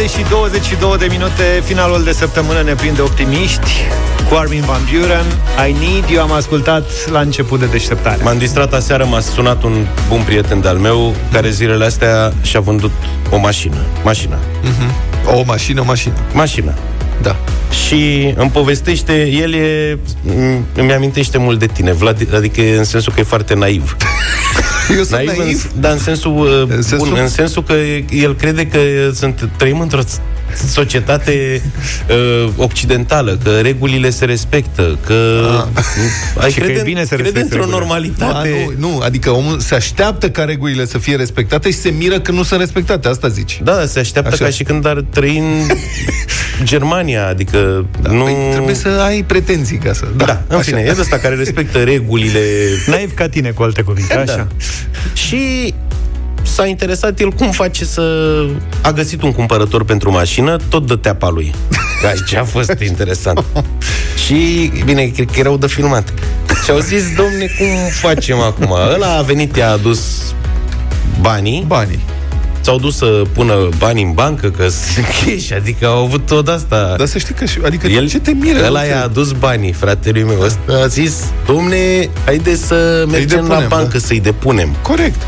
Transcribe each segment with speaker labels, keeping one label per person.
Speaker 1: 7 și 22 de minute, finalul de săptămână ne prinde optimiști cu Armin Van Buren. I Need You am ascultat la început de deșteptare.
Speaker 2: M-am distrat aseară, m-a sunat un bun prieten de-al meu care zilele astea și-a vândut o mașină. Mașina.
Speaker 3: Mm-hmm. O mașină, mașină.
Speaker 2: Mașina.
Speaker 3: Da.
Speaker 2: Și îmi povestește, el e, îmi amintește mult de tine, Vlad, adică în sensul că e foarte naiv.
Speaker 3: Eu sunt naiv? naiv?
Speaker 2: În, dar în sensul, în uh, sensul bun, în sensul că el crede că sunt, trăim într-o societate uh, occidentală, că regulile se respectă, că
Speaker 1: ah. ai crede, că e bine să crede
Speaker 2: într-o normalitate.
Speaker 3: A, nu, nu, adică omul se așteaptă ca regulile să fie respectate și se miră că nu sunt respectate, asta zici.
Speaker 2: Da, se așteaptă Așa. ca și când ar trăi în Germania, adică
Speaker 3: da, nu... Păi trebuie să ai pretenții ca să...
Speaker 2: Da, da în Așa. fine, e ăsta care respectă regulile...
Speaker 1: Naiv ca tine, cu alte cuvinte, da. așa.
Speaker 2: Și s-a interesat el cum face să... A găsit un cumpărător pentru mașină, tot de teapa lui. Ce a fost interesant. și, bine, cred că erau de filmat. Și au zis, domne, cum facem acum? Ăla a venit, i-a adus banii.
Speaker 3: Banii.
Speaker 2: S-au dus să pună bani în bancă, că sunt cash, adică au avut tot asta.
Speaker 3: Dar să știi că, adică El, ce te miră?
Speaker 2: Ăla i-a adus banii, fratelui meu. Ăsta a zis, domne, haide să mergem depunem, la bancă da? să-i depunem.
Speaker 3: Corect.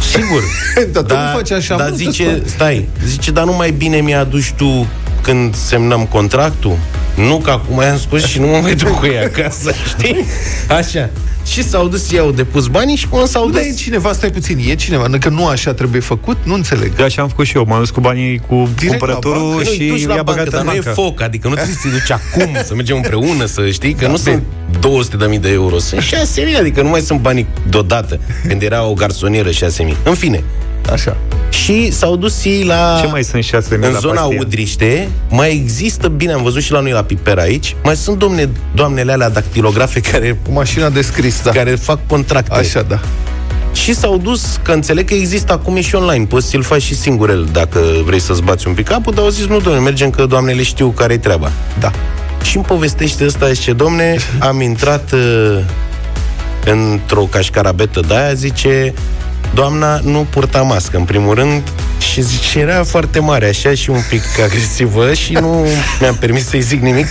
Speaker 2: Sigur.
Speaker 3: dar tu da, nu faci așa.
Speaker 2: Dar zice, stai, zice, dar nu mai bine mi-a adus tu când semnăm contractul? Nu, că acum i-am spus și nu mă mai duc cu ea acasă, știi? Așa. Și s-au dus, i-au depus banii și până s-au dus.
Speaker 3: e cineva, stai puțin, e cineva, că nu așa trebuie făcut, nu înțeleg.
Speaker 1: Eu așa am făcut și eu, m-am dus cu banii cu Direct cumpărătorul și i-a băgat
Speaker 2: dar nu e foc, adică nu trebuie să te duci acum, să mergem împreună, să știi, că da, nu sunt 200.000 de euro, sunt 6.000, adică nu mai sunt banii deodată, când era o garsonieră 6.000. În fine,
Speaker 3: Așa.
Speaker 2: Și s-au dus ei la...
Speaker 1: Ce mai sunt șase
Speaker 2: În zona pastia? Udriște, mai există, bine, am văzut și la noi la Piper aici, mai sunt domne, doamnele alea dactilografe care...
Speaker 3: Cu mașina de scris, da.
Speaker 2: Care fac contracte.
Speaker 3: Așa, da.
Speaker 2: Și s-au dus, că înțeleg că există acum și online, poți să-l faci și singur el dacă vrei să-ți bați un pic capul, dar au zis, nu, domne, mergem că doamnele știu care-i treaba.
Speaker 3: Da.
Speaker 2: Și îmi povestește ăsta, zice, domne, am intrat uh, într-o cașcarabetă de aia, zice, doamna nu purta mască, în primul rând, și zice, era foarte mare, așa, și un pic agresivă și nu mi-am permis să-i zic nimic.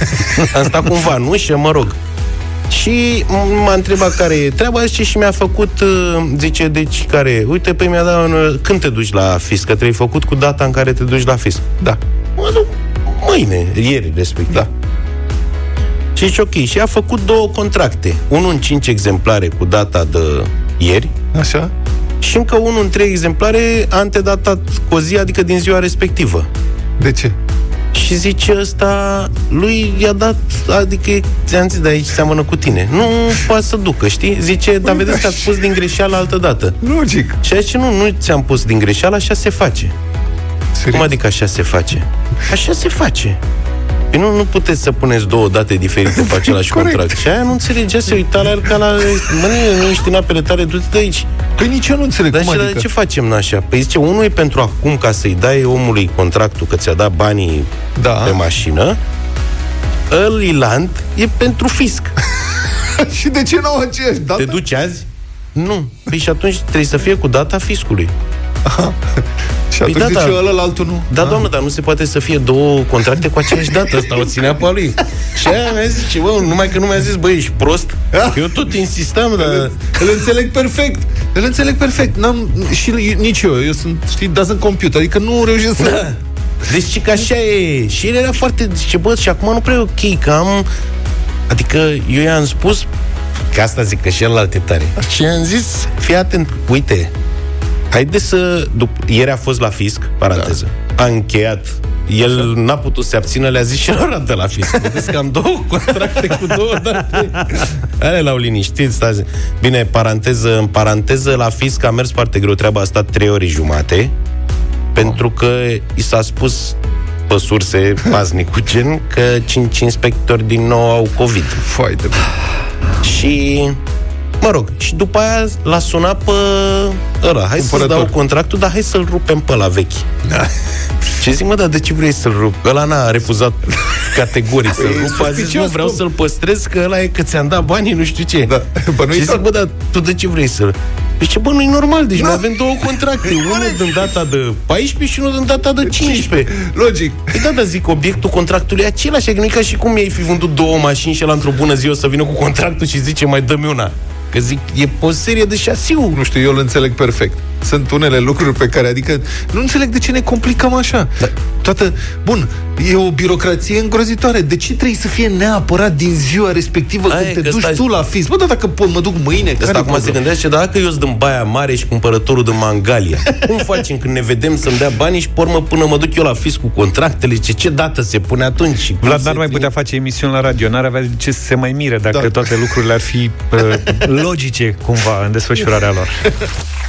Speaker 2: Am stat cumva, nu? Și mă rog. Și m-a întrebat care e treaba, zice, și mi-a făcut, uh, zice, deci care, uite, pe păi mi-a dat, un, când te duci la fisc, că te-ai făcut cu data în care te duci la fisc.
Speaker 3: Da.
Speaker 2: Mă duc mâine, ieri, respectiv.
Speaker 3: Da.
Speaker 2: Și zice, ok, și a făcut două contracte. Unul în cinci exemplare cu data de ieri.
Speaker 3: Așa
Speaker 2: și încă unul în trei exemplare antedatat cu o zi, adică din ziua respectivă.
Speaker 3: De ce?
Speaker 2: Și zice ăsta, lui i-a dat, adică ți-am zis, de aici seamănă cu tine. Nu poate să ducă, știi? Zice, dar vedeți că ați pus din greșeală altă dată.
Speaker 3: Logic.
Speaker 2: Și zice, nu, nu ți-am pus din greșeală, așa se face. Serios? Cum adică așa se face? Așa se face. Păi nu, nu puteți să puneți două date diferite pe același contract. Și aia nu înțelegea, se uita la el ca la... Mă, nu ești în apele tale, du-te de aici.
Speaker 3: Păi nici eu nu înțeleg.
Speaker 2: Dar
Speaker 3: cum
Speaker 2: și
Speaker 3: adică?
Speaker 2: de ce facem așa? Păi zice, unul e pentru acum ca să-i dai omului contractul că ți-a dat banii da. pe mașină, Ăliland e pentru fisc.
Speaker 3: și de ce nu au aceeași dată?
Speaker 2: Te duci azi? Nu. Păi și atunci trebuie să fie cu data fiscului.
Speaker 3: Aha. Și păi atunci da, zice da. ăla, altul nu.
Speaker 2: Da, ah. doamnă, dar nu se poate să fie două contracte cu aceeași dată. Asta o ținea pe lui. Și aia mi-a zis, ce, bă, numai că nu mi-a zis, băi, ești prost. Ah. Eu tot insistam, dar... Îl,
Speaker 3: îl înțeleg perfect. Îl înțeleg perfect. N-am, și nici eu. Eu sunt, știi, doesn't computer. Adică nu reușesc să... Da.
Speaker 2: Deci că așa e. Și el era foarte... Zice, bă, și acum nu prea e ok, că am... Adică eu i-am spus Că asta zic că și el la tare. Și am zis, fii atent, uite, Haide să... Dup- ieri a fost la fisc, paranteză. Da. A încheiat el Așa. n-a putut să se abțină, le-a zis și lor de la fisc. Vedeți că am două contracte cu două date. Ale l-au liniștit. Stați. Bine, paranteză, în paranteză, la fisc a mers foarte greu. Treaba a stat trei ori jumate, oh. pentru că i s-a spus pe surse cu gen că cinci inspectori din nou au COVID.
Speaker 3: Foarte bine.
Speaker 2: Și Mă rog, și după aia l-a sunat pe ăla. Hai să dau contractul, dar hai să-l rupem pe la vechi. Da. Ce zic, mă, dar de ce vrei să-l rup? Ăla n-a refuzat categoric să-l
Speaker 3: Păi,
Speaker 2: rup. A zis,
Speaker 3: suspicios,
Speaker 2: nu vreau
Speaker 3: cum?
Speaker 2: să-l păstrez, că ăla e că ți-am dat banii, nu știu ce.
Speaker 3: Da. Bănuiți
Speaker 2: și zic,
Speaker 3: sau-
Speaker 2: bă, dar tu de ce vrei să Deci, ce, bă, nu-i normal, deci
Speaker 3: Da.
Speaker 2: noi avem două contracte, unul din data de 14 și unul din data de 15.
Speaker 3: Logic.
Speaker 2: Păi da, dar zic, obiectul contractului e același, că nu e ca și cum mi-ai fi vândut două mașini și el într-o bună zi o să vină cu contractul și zice, mai dă-mi una. Că zic, e o serie de șasiu.
Speaker 3: Nu știu, eu îl înțeleg perfect. Sunt unele lucruri pe care, adică, nu înțeleg de ce ne complicăm așa. Da. Toată, bun, e o birocrație îngrozitoare. De ce trebuie să fie neapărat din ziua respectivă
Speaker 2: Aia e
Speaker 3: când te
Speaker 2: că
Speaker 3: duci
Speaker 2: stai-
Speaker 3: tu la fisc? Bă, dar dacă pot, mă duc mâine,
Speaker 2: Asta
Speaker 3: care
Speaker 2: acum se gândește, dar dacă eu sunt din Baia Mare și cumpărătorul din Mangalia, cum facem când ne vedem să-mi dea banii și pe urmă până mă duc eu la fisc cu contractele, ce, ce dată se pune atunci? și cum
Speaker 1: Vlad
Speaker 2: se
Speaker 1: n-ar mai
Speaker 2: ține?
Speaker 1: putea face emisiuni la radio, n-ar avea de ce să se mai mire dacă
Speaker 3: Da.
Speaker 1: toate lucrurile ar fi uh, logice cumva în desfășurarea lor.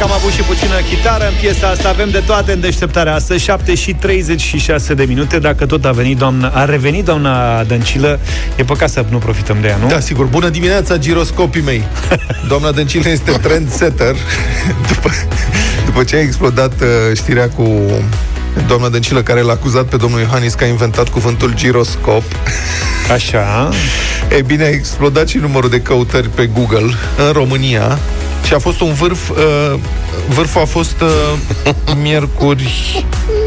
Speaker 1: că am avut și puțină chitară în piesa asta, avem de toate în deșteptarea asta, 7 și 36 de minute, dacă tot a venit doamna, a revenit doamna Dăncilă, e păcat să nu profităm de ea, nu?
Speaker 3: Da, sigur. Bună dimineața, giroscopii mei. Doamna Dăncilă este trendsetter. După, după ce a explodat uh, știrea cu doamna Dăncilă care l-a acuzat pe domnul Iohannis că a inventat cuvântul giroscop.
Speaker 1: Așa,
Speaker 3: E bine, a explodat și numărul de căutări pe Google în România și a fost un vârf, uh, vârful a fost uh, miercuri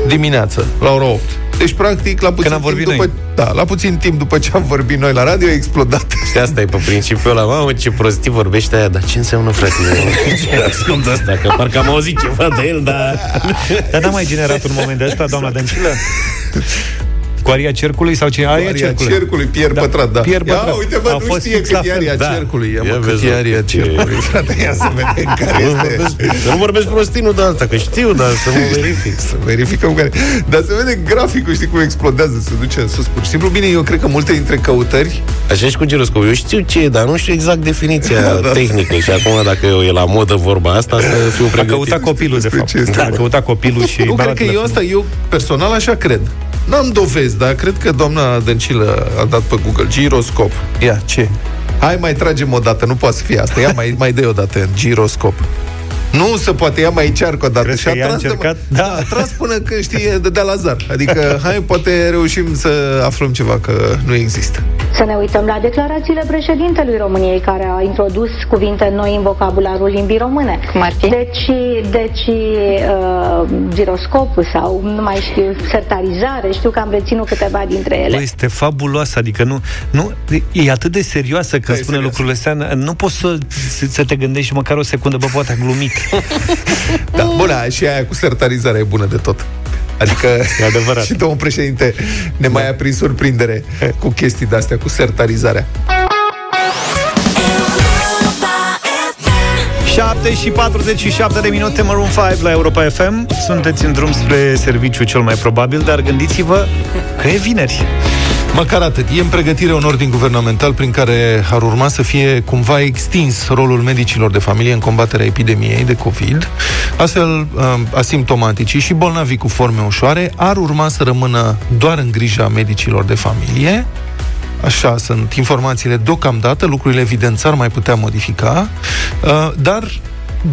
Speaker 3: dimineață, la ora 8. Deci, practic, la puțin,
Speaker 1: am vorbit
Speaker 3: timp după, da, la puțin timp după ce am vorbit noi la radio, a explodat.
Speaker 2: Și asta e pe principiul ăla, mamă, ce prostii vorbește aia, dar ce înseamnă, frate? Ce ascult asta, că parcă am auzit ceva de el, dar...
Speaker 1: dar n-a mai generat un moment de ăsta, doamna Dăncilă? Cu aria cercului sau ce? Aria,
Speaker 3: Aria
Speaker 1: cercului.
Speaker 3: cercului, Pier
Speaker 1: Da,
Speaker 3: Pătrat, da.
Speaker 1: Pier Pătrat.
Speaker 3: Ia, uite, bă,
Speaker 1: A
Speaker 3: nu
Speaker 1: fost
Speaker 3: știe
Speaker 1: fix
Speaker 3: cât
Speaker 1: la
Speaker 3: e
Speaker 1: fel.
Speaker 3: aria
Speaker 2: Da.
Speaker 3: cercului. Ia,
Speaker 2: Ia
Speaker 3: mă, cât
Speaker 2: vezi,
Speaker 3: e
Speaker 2: mă,
Speaker 3: aria
Speaker 2: cât e-
Speaker 3: cercului. Frate, ia să vedem care
Speaker 2: Nu
Speaker 3: este.
Speaker 2: vorbesc, nu vorbesc prostii, nu de asta, că știu, dar să mă verific.
Speaker 3: Să verificăm care. Dar se vede graficul, știi cum explodează, se duce în sus. Pur și simplu, bine, eu cred că multe dintre căutări
Speaker 2: Așa și cu giroscopul. Eu știu ce e, dar nu știu exact definiția
Speaker 3: Da,
Speaker 2: tehnică. Și acum, dacă e la modă vorba asta, să fiu
Speaker 1: A
Speaker 2: pregătit.
Speaker 1: căutat copilul, de
Speaker 3: despre
Speaker 1: fapt.
Speaker 3: ce este
Speaker 1: Da, a
Speaker 3: vorba.
Speaker 1: căutat copilul și...
Speaker 3: Nu,
Speaker 1: ba la
Speaker 3: cred că eu
Speaker 1: telefon.
Speaker 3: asta, eu personal așa cred. N-am dovezi, dar cred că doamna Dăncilă a dat pe Google giroscop. Ia, ce? Hai, mai tragem o dată, nu poate să fie asta. Ia, mai, mai dă o dată în giroscop. Nu se poate, ia mai încearcă o dată.
Speaker 1: Crezi
Speaker 3: Și a
Speaker 1: că ea a
Speaker 3: tras de-
Speaker 1: încercat?
Speaker 3: Da, a tras până când știe, dădea la zar. Adică, hai, poate reușim să aflăm ceva, că nu există.
Speaker 4: Să ne uităm la declarațiile președintelui României, care a introdus cuvinte noi în vocabularul limbii române.
Speaker 5: Cum ar fi?
Speaker 4: Deci, deci uh, giroscopul sau, nu mai știu, sertarizare, știu că am reținut câteva dintre ele.
Speaker 1: Bă, este fabuloasă, adică nu, nu e atât de serioasă când
Speaker 3: Da, e
Speaker 1: spune
Speaker 3: serioasă.
Speaker 1: lucrurile astea, nu poți să, să, să te gândești măcar o secundă, bă, poate a glumit.
Speaker 3: Da, bună, și aia cu sertarizarea e bună de tot. Adică
Speaker 1: E adevărat.
Speaker 3: și domnul președinte ne mai a prins surprindere cu chestii de-astea, cu sertarizarea.
Speaker 1: 7 și 47 de minute Maroon 5 la Europa FM Sunteți în drum spre serviciu cel mai probabil Dar gândiți-vă că e vineri
Speaker 3: Măcar atât. E în pregătire un ordin guvernamental prin care ar urma să fie cumva extins rolul medicilor de familie în combaterea epidemiei de COVID. Astfel, um, asimptomaticii și bolnavii cu forme ușoare ar urma să rămână doar în grija medicilor de familie, Așa sunt informațiile deocamdată, lucrurile evident s-ar mai putea modifica, uh, dar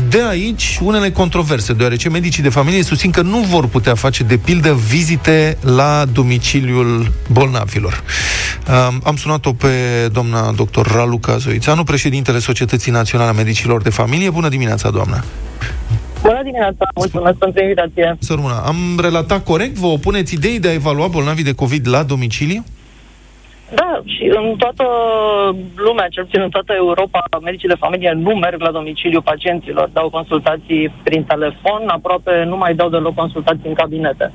Speaker 3: de aici unele controverse, deoarece medicii de familie susțin că nu vor putea face, de pildă, vizite la domiciliul bolnavilor. Uh, Am sunat-o pe doamna dr. Raluca Zoițanu, președintele Societății Naționale a Medicilor de Familie. Bună dimineața, doamnă!
Speaker 5: Bună dimineața, mulțumesc pentru invitație.
Speaker 3: Să rămână. Am relatat corect? Vă opuneți idei de a evalua bolnavii de COVID la domiciliu?
Speaker 5: Da, și în toată lumea, cel puțin în toată Europa, medicii de familie nu merg la domiciliu pacienților, dau consultații prin telefon, aproape nu mai dau deloc consultații în cabinete.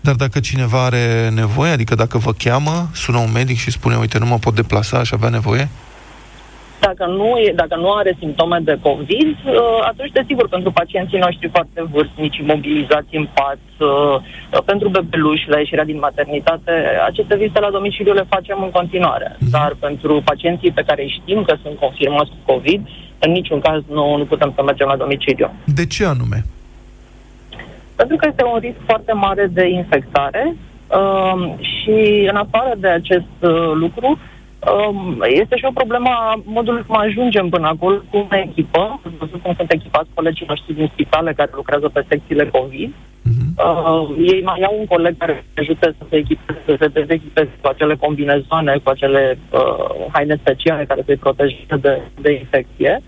Speaker 3: Dar dacă cineva are nevoie, adică dacă vă cheamă, sună un medic și spune, uite, nu mă pot deplasa, aș avea nevoie?
Speaker 5: Dacă nu, e, dacă nu are simptome de COVID, uh, atunci, desigur, pentru pacienții noștri foarte vârstnici, imobilizați în pat, uh, uh, pentru bebeluși la ieșirea din maternitate, aceste vizite la domiciliu le facem în continuare. Dar pentru pacienții pe care îi știm că sunt confirmați cu COVID, în niciun caz nu, nu putem să mergem la domiciliu.
Speaker 3: De ce anume?
Speaker 5: Pentru că este un risc foarte mare de infectare um, și în afară de acest uh, lucru, um, este și o problemă a modului cum ajungem până acolo, cum ne echipăm, Ați văzut cum sunt echipați colegii noștri din spitale care lucrează pe secțiile COVID.
Speaker 3: Mhm.
Speaker 5: Uh, ei mai au un coleg care ajută să se echipeze, să se dezechipeze cu acele combinezoane, cu acele uh, haine speciale care să-i protejeze de, de infecție.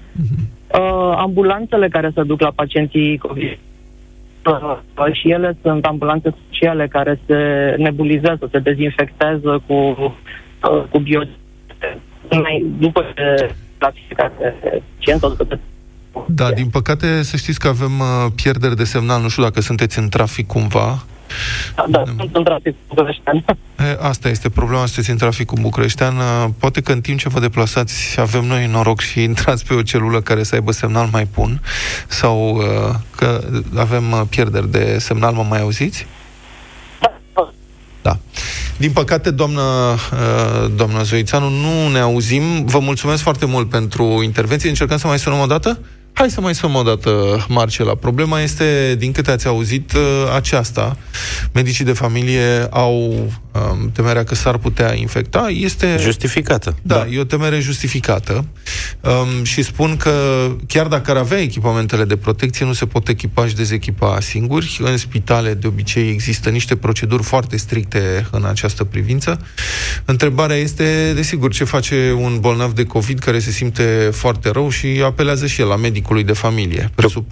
Speaker 5: Uh, ambulanțele care se duc la pacienții COVID uh, și ele sunt ambulanțe speciale care se nebulizează, se dezinfectează cu, uh, cu bio mai după ce la fiecare pacient sau după ce
Speaker 3: Da, din păcate să știți că avem uh, pierderi de semnal. Nu știu dacă sunteți în trafic cumva.
Speaker 5: da, da, sunt în trafic bucureștean.
Speaker 3: E, asta este problema, sunteți în traficul bucureștean. Uh, Poate că în timp ce vă deplasați avem noi noroc și intrați pe o celulă care să aibă semnal mai bun sau uh, că avem uh, pierderi de semnal, mă mai auziți? Da. Din păcate, doamnă, uh, doamnă Zoițanu, nu ne auzim. Vă mulțumesc foarte mult pentru intervenție. Încercăm să mai sunăm o dată? Hai să mai sunăm o dată, Marcela. Problema este, din câte ați auzit, uh, aceasta. Medicii de familie au um, temerea că s-ar putea infecta. Este...
Speaker 2: Justificată.
Speaker 3: Da, da, e o temere justificată um, și spun că chiar dacă ar avea echipamentele de protecție, nu se pot echipa și dezechipa singuri. În spitale, de obicei, există niște proceduri foarte stricte în această privință. Întrebarea este, desigur, ce face un bolnav de COVID care se simte foarte rău și apelează și el la medicului de familie. Presup...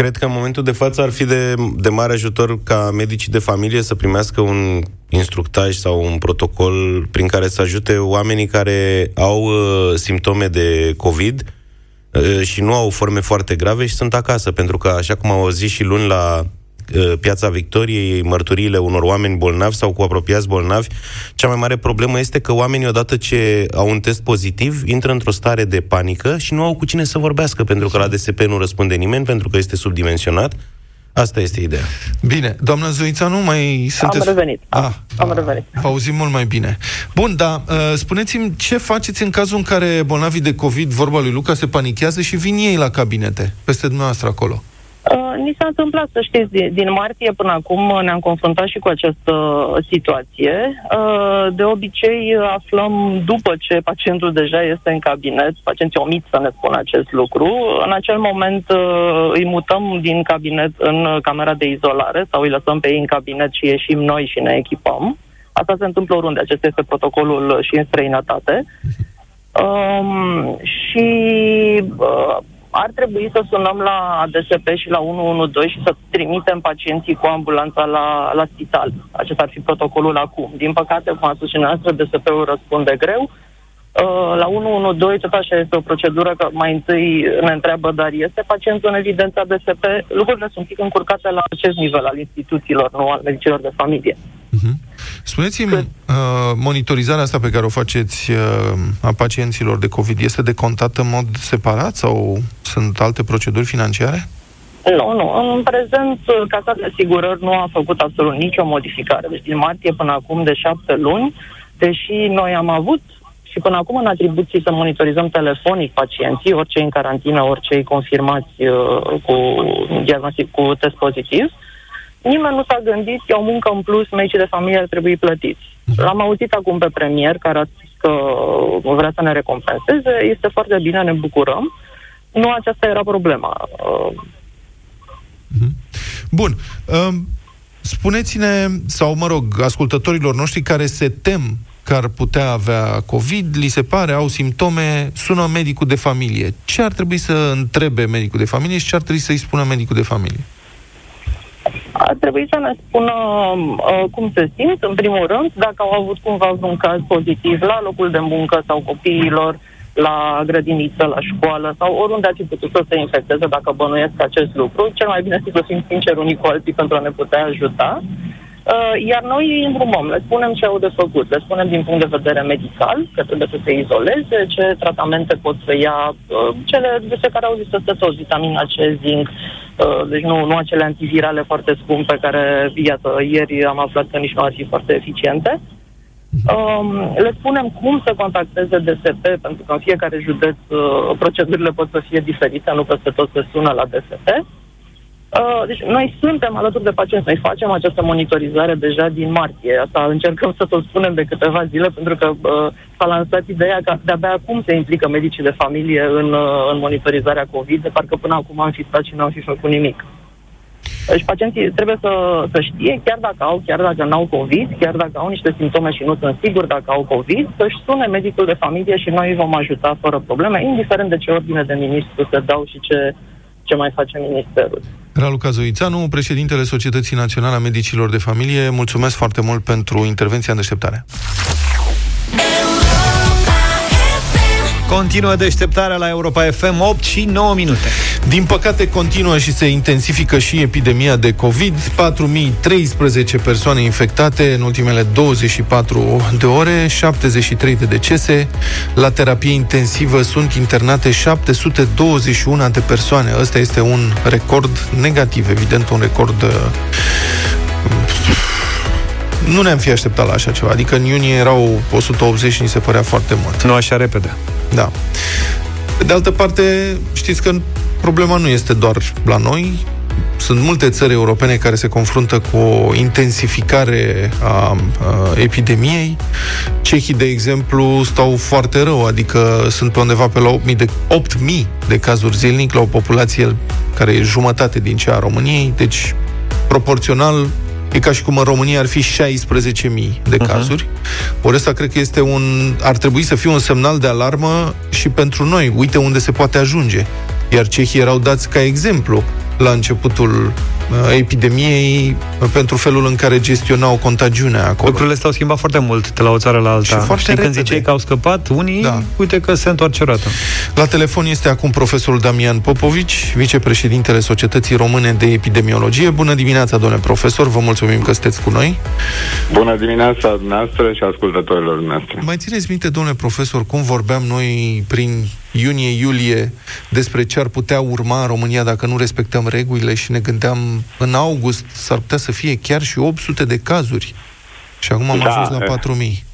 Speaker 2: Cred că în momentul de față ar fi de, de mare ajutor ca medicii de familie să primească un instructaj sau un protocol prin care să ajute oamenii care au uh, simptome de COVID uh, și nu au forme foarte grave și sunt acasă, pentru că, așa cum au auzit și luni la uh, Piața Victoriei, mărturiile unor oameni bolnavi sau cu apropiați bolnavi, cea mai mare problemă este că oamenii, odată ce au un test pozitiv, intră într-o stare de panică și nu au cu cine să vorbească, pentru că la DSP nu răspunde nimeni, pentru că este subdimensionat. Asta este ideea.
Speaker 3: Bine, doamna Zoița, nu mai sunteți...
Speaker 5: revenit.
Speaker 3: Ah,
Speaker 5: Am revenit.
Speaker 3: Vă auzim mult mai bine. Bun, dar uh, spuneți-mi ce faceți în cazul în care bolnavii de COVID, vorba lui Luca, se panichează și vin ei la cabinete, peste dumneavoastră acolo.
Speaker 5: Uh, ni s-a întâmplat, să știți, din, din martie până acum uh, ne-am confruntat și cu această uh, situație. Uh, de obicei uh, aflăm după ce pacientul deja este în cabinet, pacienții omit să ne spună acest lucru. În acel moment uh, îi mutăm din cabinet în uh, camera de izolare sau îi lăsăm pe ei în cabinet și ieșim noi și ne echipăm. Asta se întâmplă oriunde, acesta este protocolul uh, și în străinătate. Um, și uh, ar trebui să sunăm la DSP și la 112 și să trimitem pacienții cu ambulanța la, la spital. Acesta ar fi protocolul acum. Din păcate, cum a spus și noastră, DSP-ul răspunde greu. Uh, la 112 tot așa este o procedură că mai întâi ne întreabă, dar este pacientul în evidența DSP? Lucrurile sunt pic încurcate la acest nivel al instituțiilor, nu al medicilor de familie.
Speaker 3: Uh-huh. Spuneți-mi, uh, monitorizarea asta pe care o faceți uh, a pacienților de COVID este decontată în mod separat sau sunt alte proceduri financiare?
Speaker 5: Nu, nu. În prezent, Casa de Asigurări nu a făcut absolut nicio modificare. Deci din martie până acum de șapte luni, deși noi am avut și până acum în atribuții să monitorizăm telefonic pacienții, orice în carantină, orice confirmați uh, cu diagnostic cu test pozitiv, nimeni nu s-a gândit că o muncă în plus medicii de familie ar trebui plătiți. L-am auzit acum pe premier care a spus că vrea să ne recompenseze, este foarte bine, ne bucurăm. Nu aceasta era problema. Uh,
Speaker 3: Bun. Um, spuneți-ne, sau mă rog, ascultătorilor noștri care se tem că ar putea avea COVID, li se pare, au simptome, sună medicul de familie. Ce ar trebui să întrebe medicul de familie și ce ar trebui să-i spună medicul de familie?
Speaker 5: Ar trebui să ne spună uh, cum se simt, în primul rând, dacă au avut cumva un caz pozitiv la locul de muncă sau copiilor, la grădiniță, la școală sau oriunde ar fi putut să se infecteze dacă bănuiesc acest lucru. Cel mai bine este să fim sinceri unii cu alții pentru a ne putea ajuta. Uh, iar noi îi îndrumăm, le spunem ce au de făcut, le spunem din punct de vedere medical, că trebuie să se izoleze, ce tratamente pot să ia, uh, cele despre care au zis să tot, vitamina C, zinc, uh, deci nu, nu acele antivirale foarte scumpe care, iată, ieri am aflat că nici nu ar fi foarte eficiente. Um, le spunem cum să contacteze DSP, pentru că în fiecare județ uh, procedurile pot să fie diferite, nu peste tot se sună la DSP. Uh, deci noi suntem alături de pacienți, noi facem această monitorizare deja din martie. Asta încercăm să tot spunem de câteva zile, pentru că uh, s-a lansat ideea că de-abia acum se implică medicii de familie în, uh, în monitorizarea COVID, de parcă până acum am fi stat și nu am fi făcut nimic. Deci pacienții trebuie să, să știe, chiar dacă au, chiar dacă nu au COVID, chiar dacă au niște simptome și nu sunt siguri dacă au COVID, să-și sune medicul de familie și noi îi vom ajuta fără probleme, indiferent de ce ordine de ministru se dau și ce, ce mai face ministerul.
Speaker 3: Raluca Zoițanu, președintele Societății Naționale a Medicilor de Familie, mulțumesc foarte mult pentru intervenția în deșteptare.
Speaker 1: Continuă deșteptarea la Europa FM 8 și 9 minute.
Speaker 3: Din păcate, continuă și se intensifică și epidemia de COVID. 4013 persoane infectate în ultimele 24 de ore, 73 de decese. La terapie intensivă sunt internate 721 de persoane. Ăsta este un record negativ, evident, un record uh, nu ne-am fi așteptat la așa ceva. Adică în iunie erau 180 și ni se părea foarte mult.
Speaker 1: Nu așa repede.
Speaker 3: Da. De altă parte, știți că problema nu este doar la noi, sunt multe țări europene care se confruntă cu o intensificare a, a epidemiei. Cehii, de exemplu, stau foarte rău, adică sunt pe undeva pe la 8.000 de, 8.000 de cazuri zilnic la o populație care e jumătate din cea a României, deci proporțional E ca și cum în România ar fi 16.000 de cazuri. Uh-huh. Ori ăsta cred că este un... ar trebui să fie un semnal de alarmă și pentru noi. Uite unde se poate ajunge. Iar cehii erau dați ca exemplu la începutul uh, epidemiei uh, pentru felul în care gestionau contagiunea acolo.
Speaker 1: Lucrurile s-au schimbat foarte mult de la o țară la alta.
Speaker 3: Și foarte
Speaker 1: când ziceai că au scăpat, unii, da. uite că se întoarce rată.
Speaker 3: La telefon este acum profesorul Damian Popovici, vicepreședintele Societății Române de Epidemiologie. Bună dimineața, domnule profesor, vă mulțumim că sunteți cu noi.
Speaker 6: Bună dimineața noastră și ascultătorilor noastre.
Speaker 3: Mai țineți minte, domnule profesor, cum vorbeam noi prin iunie-iulie despre ce ar putea urma în România dacă nu respectăm regulile și ne gândeam în august s-ar putea să fie chiar și 800 de cazuri. Și acum am da. ajuns la 4000.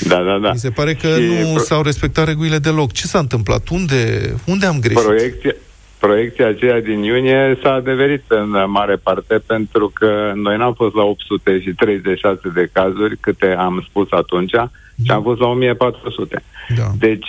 Speaker 6: Da, da, da.
Speaker 3: Mi se pare că și nu pro... s-au respectat regulile deloc. Ce s-a întâmplat? Unde, unde am greșit?
Speaker 6: Proiecția, proiecția aceea din iunie s-a adeverit în mare parte pentru că noi n-am fost la 836 de cazuri câte am spus atunci, și am fost la 1400. Da. Deci,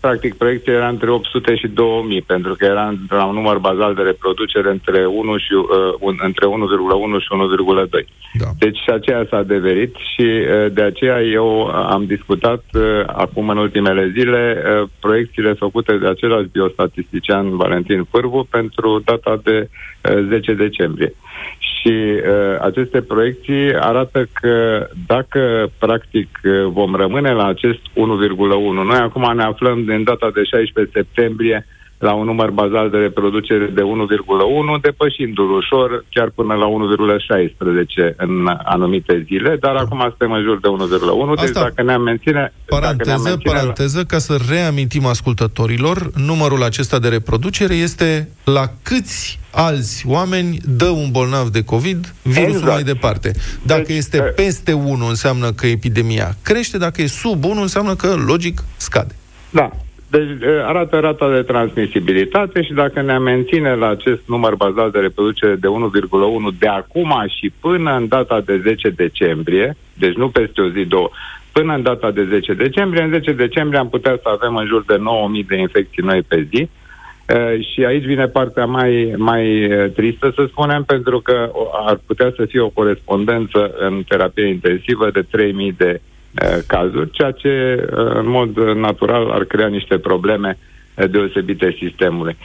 Speaker 6: practic, proiecția era între 800 și 2000, pentru că era la un număr bazal de reproducere între 1 și, uh, un, între 1,1 și 1,2. Da. Deci și aceea s-a adeverit și uh, de aceea eu am discutat uh, acum în ultimele zile uh, proiecțiile făcute de același biostatistician Valentin Pârvu pentru data de uh, 10 decembrie. Și uh, aceste proiecții arată că dacă practic vom rămâne la acest 1,1, noi acum ne aflăm din data de 16 septembrie la un număr bazal de reproducere de 1,1, depășindu-l ușor chiar până la 1,16 în anumite zile, dar acum suntem în jur de 1,1, deci dacă ne-am menține...
Speaker 3: Paranteză,
Speaker 6: dacă
Speaker 3: ne-am menține paranteză, la... ca să reamintim ascultătorilor, numărul acesta de reproducere este la câți alți oameni dă un bolnav de COVID virusul exact. mai departe. Dacă deci, este peste 1 înseamnă că epidemia crește, dacă e sub 1 înseamnă că logic scade.
Speaker 6: Da, deci arată rata de transmisibilitate și dacă ne menține la acest număr bazal de reproducere de 1,1 de acum și până în data de 10 decembrie, deci nu peste o zi, două, până în data de 10 decembrie, în 10 decembrie am putea să avem în jur de 9.000 de infecții noi pe zi, Uh, și aici vine partea mai, mai tristă, să spunem, pentru că ar putea să fie o corespondență în terapie intensivă de 3.000 de cazuri, ceea ce în mod natural ar crea niște probleme deosebite sistemului.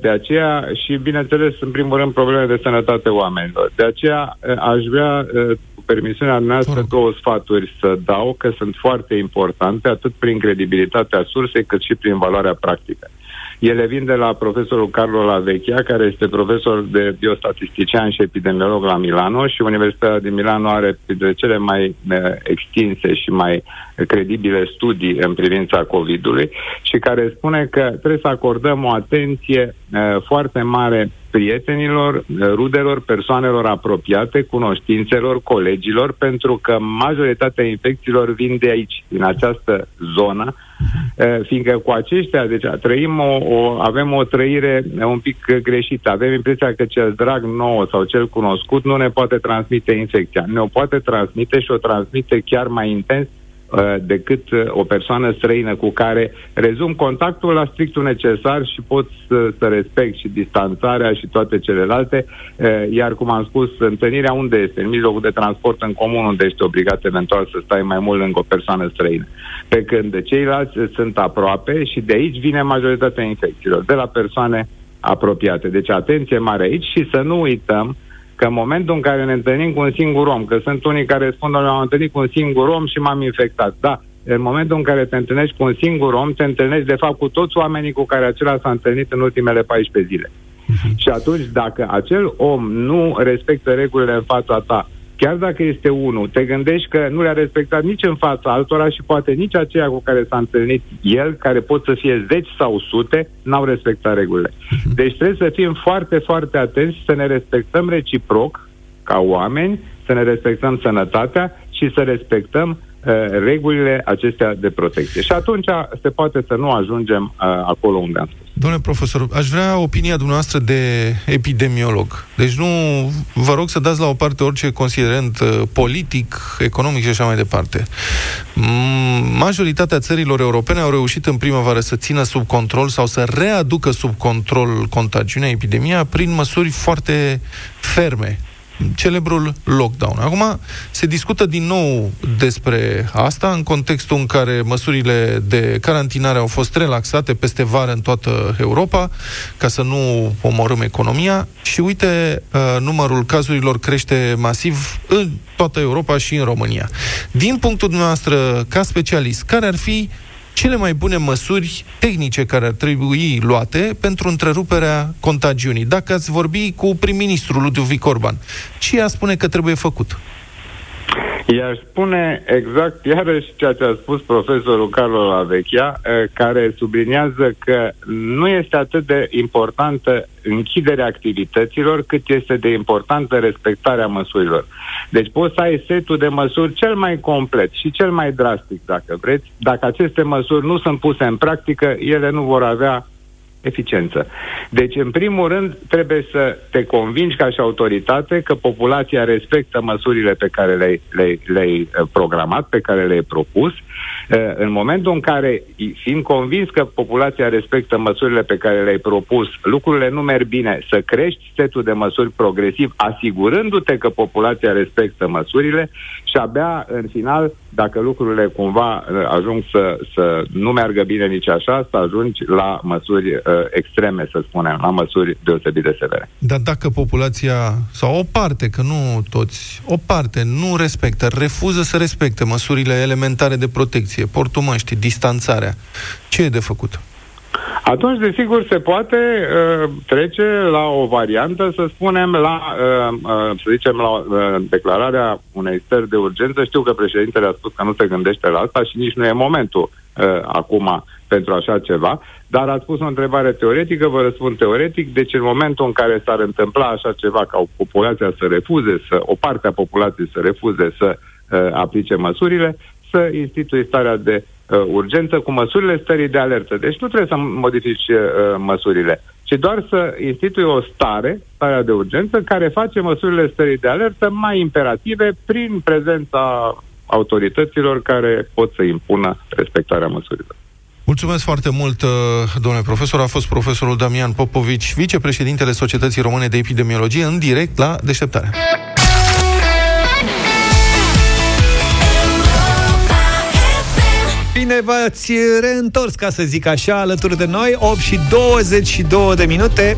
Speaker 6: De aceea și, bineînțeles, în primul rând, probleme de sănătate oamenilor. De aceea aș vrea, cu permisiunea noastră, două sfaturi să dau, că sunt foarte importante, atât prin credibilitatea sursei, cât și prin valoarea practică. Ele vin de la profesorul Carlo Lavecchia, care este profesor de biostatistician și epidemiolog la Milano și Universitatea din Milano are printre cele mai extinse și mai credibile studii în privința COVID-ului și care spune că trebuie să acordăm o atenție uh, foarte mare prietenilor, rudelor, persoanelor apropiate, cunoștințelor, colegilor, pentru că majoritatea infecțiilor vin de aici, din această zonă, fiindcă cu aceștia, deci trăim o, o, avem o trăire un pic greșită. Avem impresia că cel drag nou sau cel cunoscut nu ne poate transmite infecția. Ne o poate transmite și o transmite chiar mai intens uh, decât uh, o persoană străină cu care rezum contactul la strictul necesar și pot să, să respect și distanțarea și toate celelalte, uh, iar cum am spus, întâlnirea unde este? În mijlocul de transport în comun, unde ești obligat eventual să stai mai mult lângă o persoană străină. Pe când ceilalți sunt aproape și de aici vine majoritatea infecțiilor, de la persoane apropiate. Deci atenție mare aici și să nu uităm că în momentul în care ne întâlnim cu un singur om, că sunt unii care spun, că am întâlnit cu un singur om și m-am infectat. Da, în momentul în care te întâlnești cu un singur om, te întâlnești de fapt cu toți oamenii cu care acela s-a întâlnit în ultimele 14 zile. Uh-huh. Și atunci, dacă acel om nu respectă regulile în fața ta, chiar dacă este unul, te gândești că nu le-a respectat nici în fața altora și poate nici aceia cu care s-a întâlnit el, care pot să fie zeci sau sute, n-au respectat regulile. Mhm. Deci trebuie să fim foarte, foarte atenți să ne respectăm reciproc ca oameni, să ne respectăm sănătatea și să respectăm uh, regulile acestea de protecție. Și atunci se poate să nu ajungem uh, acolo unde am spus.
Speaker 3: Domnule profesor, aș vrea opinia dumneavoastră de epidemiolog. Deci nu vă rog să dați la o parte orice considerent uh, politic, economic și așa mai departe. Majoritatea țărilor europene au reușit în primăvară să țină sub control sau să readucă sub control contagiunea, epidemia, prin măsuri foarte ferme celebrul lockdown. Acum se discută din nou despre asta în contextul în care măsurile de carantinare au fost relaxate peste vară în toată Europa ca să nu omorâm economia și uite, uh, numărul cazurilor crește masiv în toată Europa și în România. Din punctul dumneavoastră, ca specialist, care ar fi cele mai bune măsuri tehnice care ar trebui luate pentru întreruperea contagiunii. Dacă ați vorbi cu prim-ministrul Ludovic Orban, ce a spune că trebuie făcut?
Speaker 6: I-aș spune exact iarăși ceea ce a spus profesorul Carlo Lavechia, eh, care subliniază că nu este atât de importantă închiderea activităților, cât este de importantă respectarea măsurilor. Deci poți să ai setul de măsuri cel mai complet și cel mai drastic, dacă vreți. Dacă aceste măsuri nu sunt puse în practică, ele nu vor avea eficiență. Deci, în primul rând, trebuie să te convingi ca și autoritate că populația respectă măsurile pe care le-ai, le-ai, le-ai uh, programat, pe care le-ai propus. Uh, în momentul în care, fiind convins că populația respectă măsurile pe care le-ai propus, lucrurile nu merg bine, să crești setul de măsuri progresiv, asigurându-te că populația respectă măsurile și abia, în final, dacă lucrurile cumva uh, ajung să, să nu meargă bine nici așa, să ajungi la măsuri uh, extreme, să spunem, la măsuri deosebit de severe.
Speaker 3: Dar dacă populația, sau o parte, că nu toți, o parte nu respectă, refuză să respecte măsurile elementare de protecție, portul măștii, distanțarea, ce e de făcut?
Speaker 6: Atunci, desigur, se poate uh, trece la o variantă, să spunem, la, uh, uh, să zicem, la uh, declararea unei stări de urgență. Știu că președintele a spus că nu se gândește la asta și nici nu e momentul uh, acum pentru așa ceva, dar ați spus o întrebare teoretică, vă răspund teoretic, deci în momentul în care s-ar întâmpla așa ceva ca o populație să refuze, să, o parte a populației să refuze să uh, aplice măsurile, să instituie starea de uh, urgență cu măsurile stării de alertă. Deci nu trebuie să modifici uh, măsurile, ci doar să institui o stare, starea de urgență, care face măsurile stării de alertă mai imperative prin prezența autorităților care pot să impună respectarea măsurilor.
Speaker 3: Mulțumesc foarte mult, uh, domnule profesor. A fost profesorul Damian Popovici, vicepreședintele Societății Române de Epidemiologie, în direct la deșteptare.
Speaker 1: Bine v-ați reîntors, ca să zic așa, alături de noi, 8 și 22 de minute.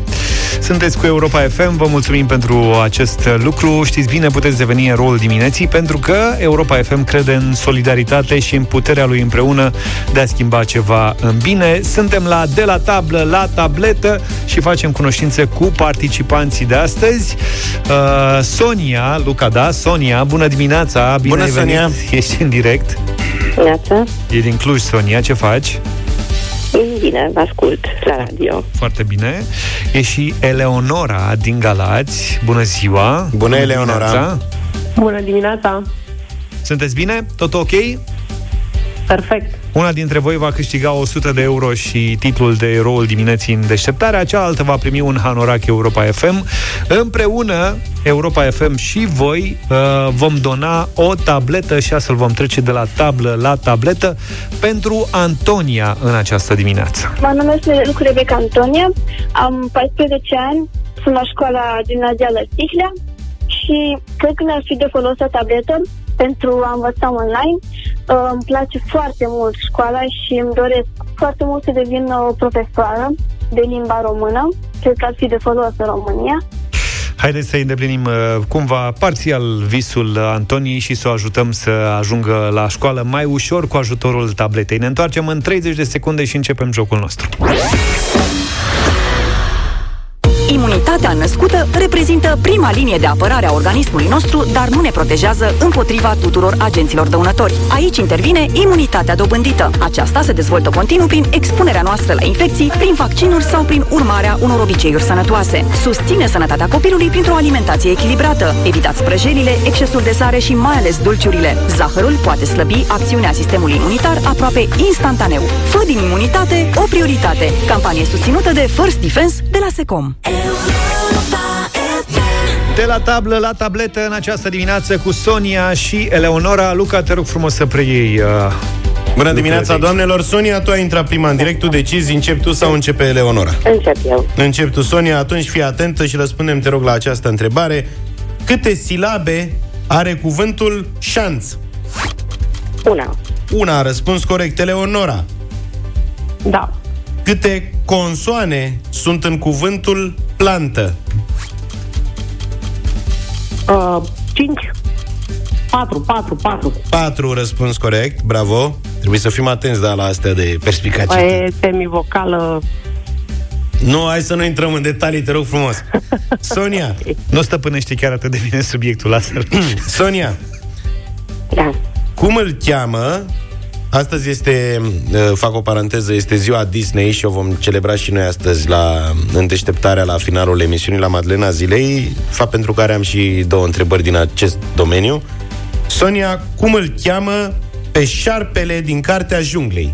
Speaker 1: Sunteți cu Europa FM, vă mulțumim pentru acest lucru. Știți bine, puteți deveni eroul dimineții, pentru că Europa FM crede în solidaritate și în puterea lui împreună de a schimba ceva în bine. Suntem la de la tablă la tabletă și facem cunoștințe cu participanții de astăzi. Uh, Sonia, Luca, da, Sonia, bună dimineața, bine
Speaker 2: bună,
Speaker 1: ai venit.
Speaker 2: Sonia.
Speaker 1: Ești în direct.
Speaker 7: Neața.
Speaker 1: E din Cluj, Sonia, ce faci?
Speaker 7: Bine, vă ascult la radio.
Speaker 1: Foarte bine. E și Eleonora din Galați. Bună ziua!
Speaker 2: Bună, Eleonora!
Speaker 1: dimineața.
Speaker 8: Bună dimineața!
Speaker 1: Sunteți bine? Tot ok?
Speaker 8: Perfect!
Speaker 1: Una dintre voi va câștiga 100 de euro și titlul de eroul dimineții în deșteptarea, cealaltă va primi un hanorac Europa FM. Împreună, Europa FM și voi uh, vom dona o tabletă și astfel vom trece de la tablă la tabletă pentru Antonia în această dimineață.
Speaker 8: Mă numesc Lucu Rebecca Antonia, am 14 ani, sunt la școala gimnazială Stihlea și cred că mi-ar fi de folos o tabletă pentru a învăța online. Uh, îmi place foarte mult școala și îmi doresc foarte mult să devin o profesoară de limba română. Cred că ar fi de folos în România.
Speaker 1: Haideți să îndeplinim uh, cumva parțial visul Antonii și să o ajutăm să ajungă la școală mai ușor cu ajutorul tabletei. Ne întoarcem în 30 de secunde și începem jocul nostru.
Speaker 9: Imunitatea născută reprezintă prima linie de apărare a organismului nostru, dar nu ne protejează împotriva tuturor agenților dăunători. Aici intervine imunitatea dobândită. Aceasta se dezvoltă continuu prin expunerea noastră la infecții, prin vaccinuri sau prin urmarea unor obiceiuri sănătoase. Susține sănătatea copilului printr-o alimentație echilibrată. Evitați prăjelile, excesul de sare și mai ales dulciurile. Zahărul poate slăbi acțiunea sistemului imunitar aproape instantaneu. Fă din imunitate o prioritate. Campanie susținută de First Defense de la Secom.
Speaker 1: De la tablă la tabletă în această dimineață cu Sonia și Eleonora. Luca, te rog frumos să preiei uh,
Speaker 2: Bună dimineața, doamnelor! Sonia, tu ai intrat prima în direct, tu decizi, încep tu sau începe Eleonora?
Speaker 7: Încep eu.
Speaker 2: Încep tu, Sonia, atunci fii atentă și răspundem, te rog, la această întrebare. Câte silabe are cuvântul șanț?
Speaker 7: Una.
Speaker 2: Una a răspuns corect, Eleonora.
Speaker 7: Da.
Speaker 2: Câte consoane sunt în cuvântul plantă?
Speaker 7: Uh, cinci. Patru, patru, patru.
Speaker 2: Patru răspuns corect, bravo. Trebuie să fim atenți, da, la astea de perspicacitate.
Speaker 7: E semivocală.
Speaker 2: Nu, hai să nu intrăm în detalii, te rog frumos. Sonia,
Speaker 1: Nu stăpânește chiar atât de bine subiectul ăsta.
Speaker 2: Sonia,
Speaker 7: Da.
Speaker 2: cum îl cheamă? Astăzi este, uh, fac o paranteză, este ziua Disney și o vom celebra și noi astăzi la în deșteptarea la finalul emisiunii la Madlena Zilei, fapt pentru care am și două întrebări din acest domeniu. Sonia, cum îl cheamă pe șarpele din Cartea Junglei?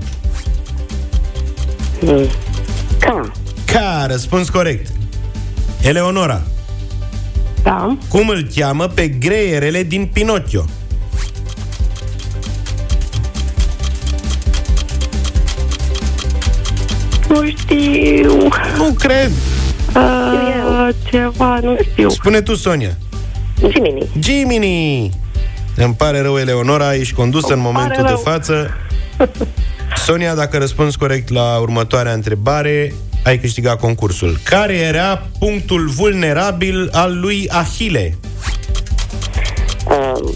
Speaker 7: Mm. Ca.
Speaker 2: Ca, răspuns corect. Eleonora,
Speaker 7: Da.
Speaker 2: cum îl cheamă pe greierele din Pinocchio?
Speaker 7: Nu știu.
Speaker 2: Nu cred.
Speaker 7: Uh, ceva, nu știu.
Speaker 2: Spune tu, Sonia.
Speaker 7: Jiminy.
Speaker 2: Jiminy! Îmi pare rău, Eleonora, ești condusă în
Speaker 7: Îmi pare
Speaker 2: momentul de
Speaker 7: rău.
Speaker 2: față. Sonia, dacă răspunzi corect la următoarea întrebare, ai câștigat concursul. Care era punctul vulnerabil al lui Ahile?
Speaker 7: Uh,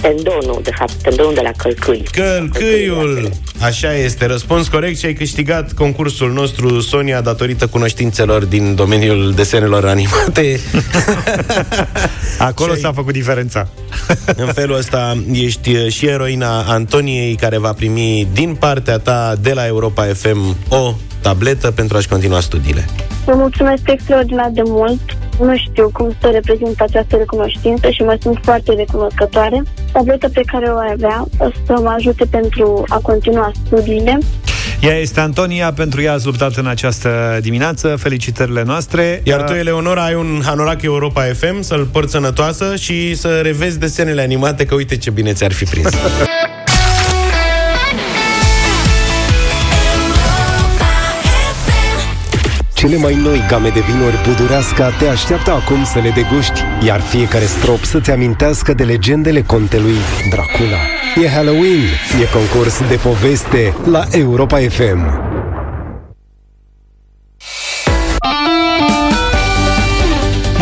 Speaker 7: tendonul, de fapt, tendonul de la călcâi.
Speaker 2: Călcâiul! Așa este, răspuns corect și ai câștigat concursul nostru, Sonia, datorită cunoștințelor din domeniul desenelor animate.
Speaker 1: Acolo
Speaker 2: Ce-ai-
Speaker 1: s-a făcut diferența.
Speaker 2: În felul ăsta ești uh, și eroina Antoniei care va primi din partea ta de la Europa FM o tabletă pentru a-și continua studiile.
Speaker 8: Vă mulțumesc extraordinar de mult. Nu știu cum să reprezint această recunoștință și mă sunt foarte recunoscătoare. Tableta pe care o ai avea o să mă ajute pentru a continua studiile.
Speaker 1: Ea este Antonia, pentru ea ați luptat în această dimineață. Felicitările noastre.
Speaker 2: Iar tu,
Speaker 1: Uh,
Speaker 2: Eleonora, ai un hanorac Europa FM să-l porți sănătoasă și să revezi desenele animate, că uite ce bine ți-ar fi prins.
Speaker 10: Cele mai noi game de vinuri Budureasca te așteaptă acum să le deguști, iar fiecare strop să-ți amintească de legendele contelui Dracula. E Halloween, e concurs de poveste la Europa FM.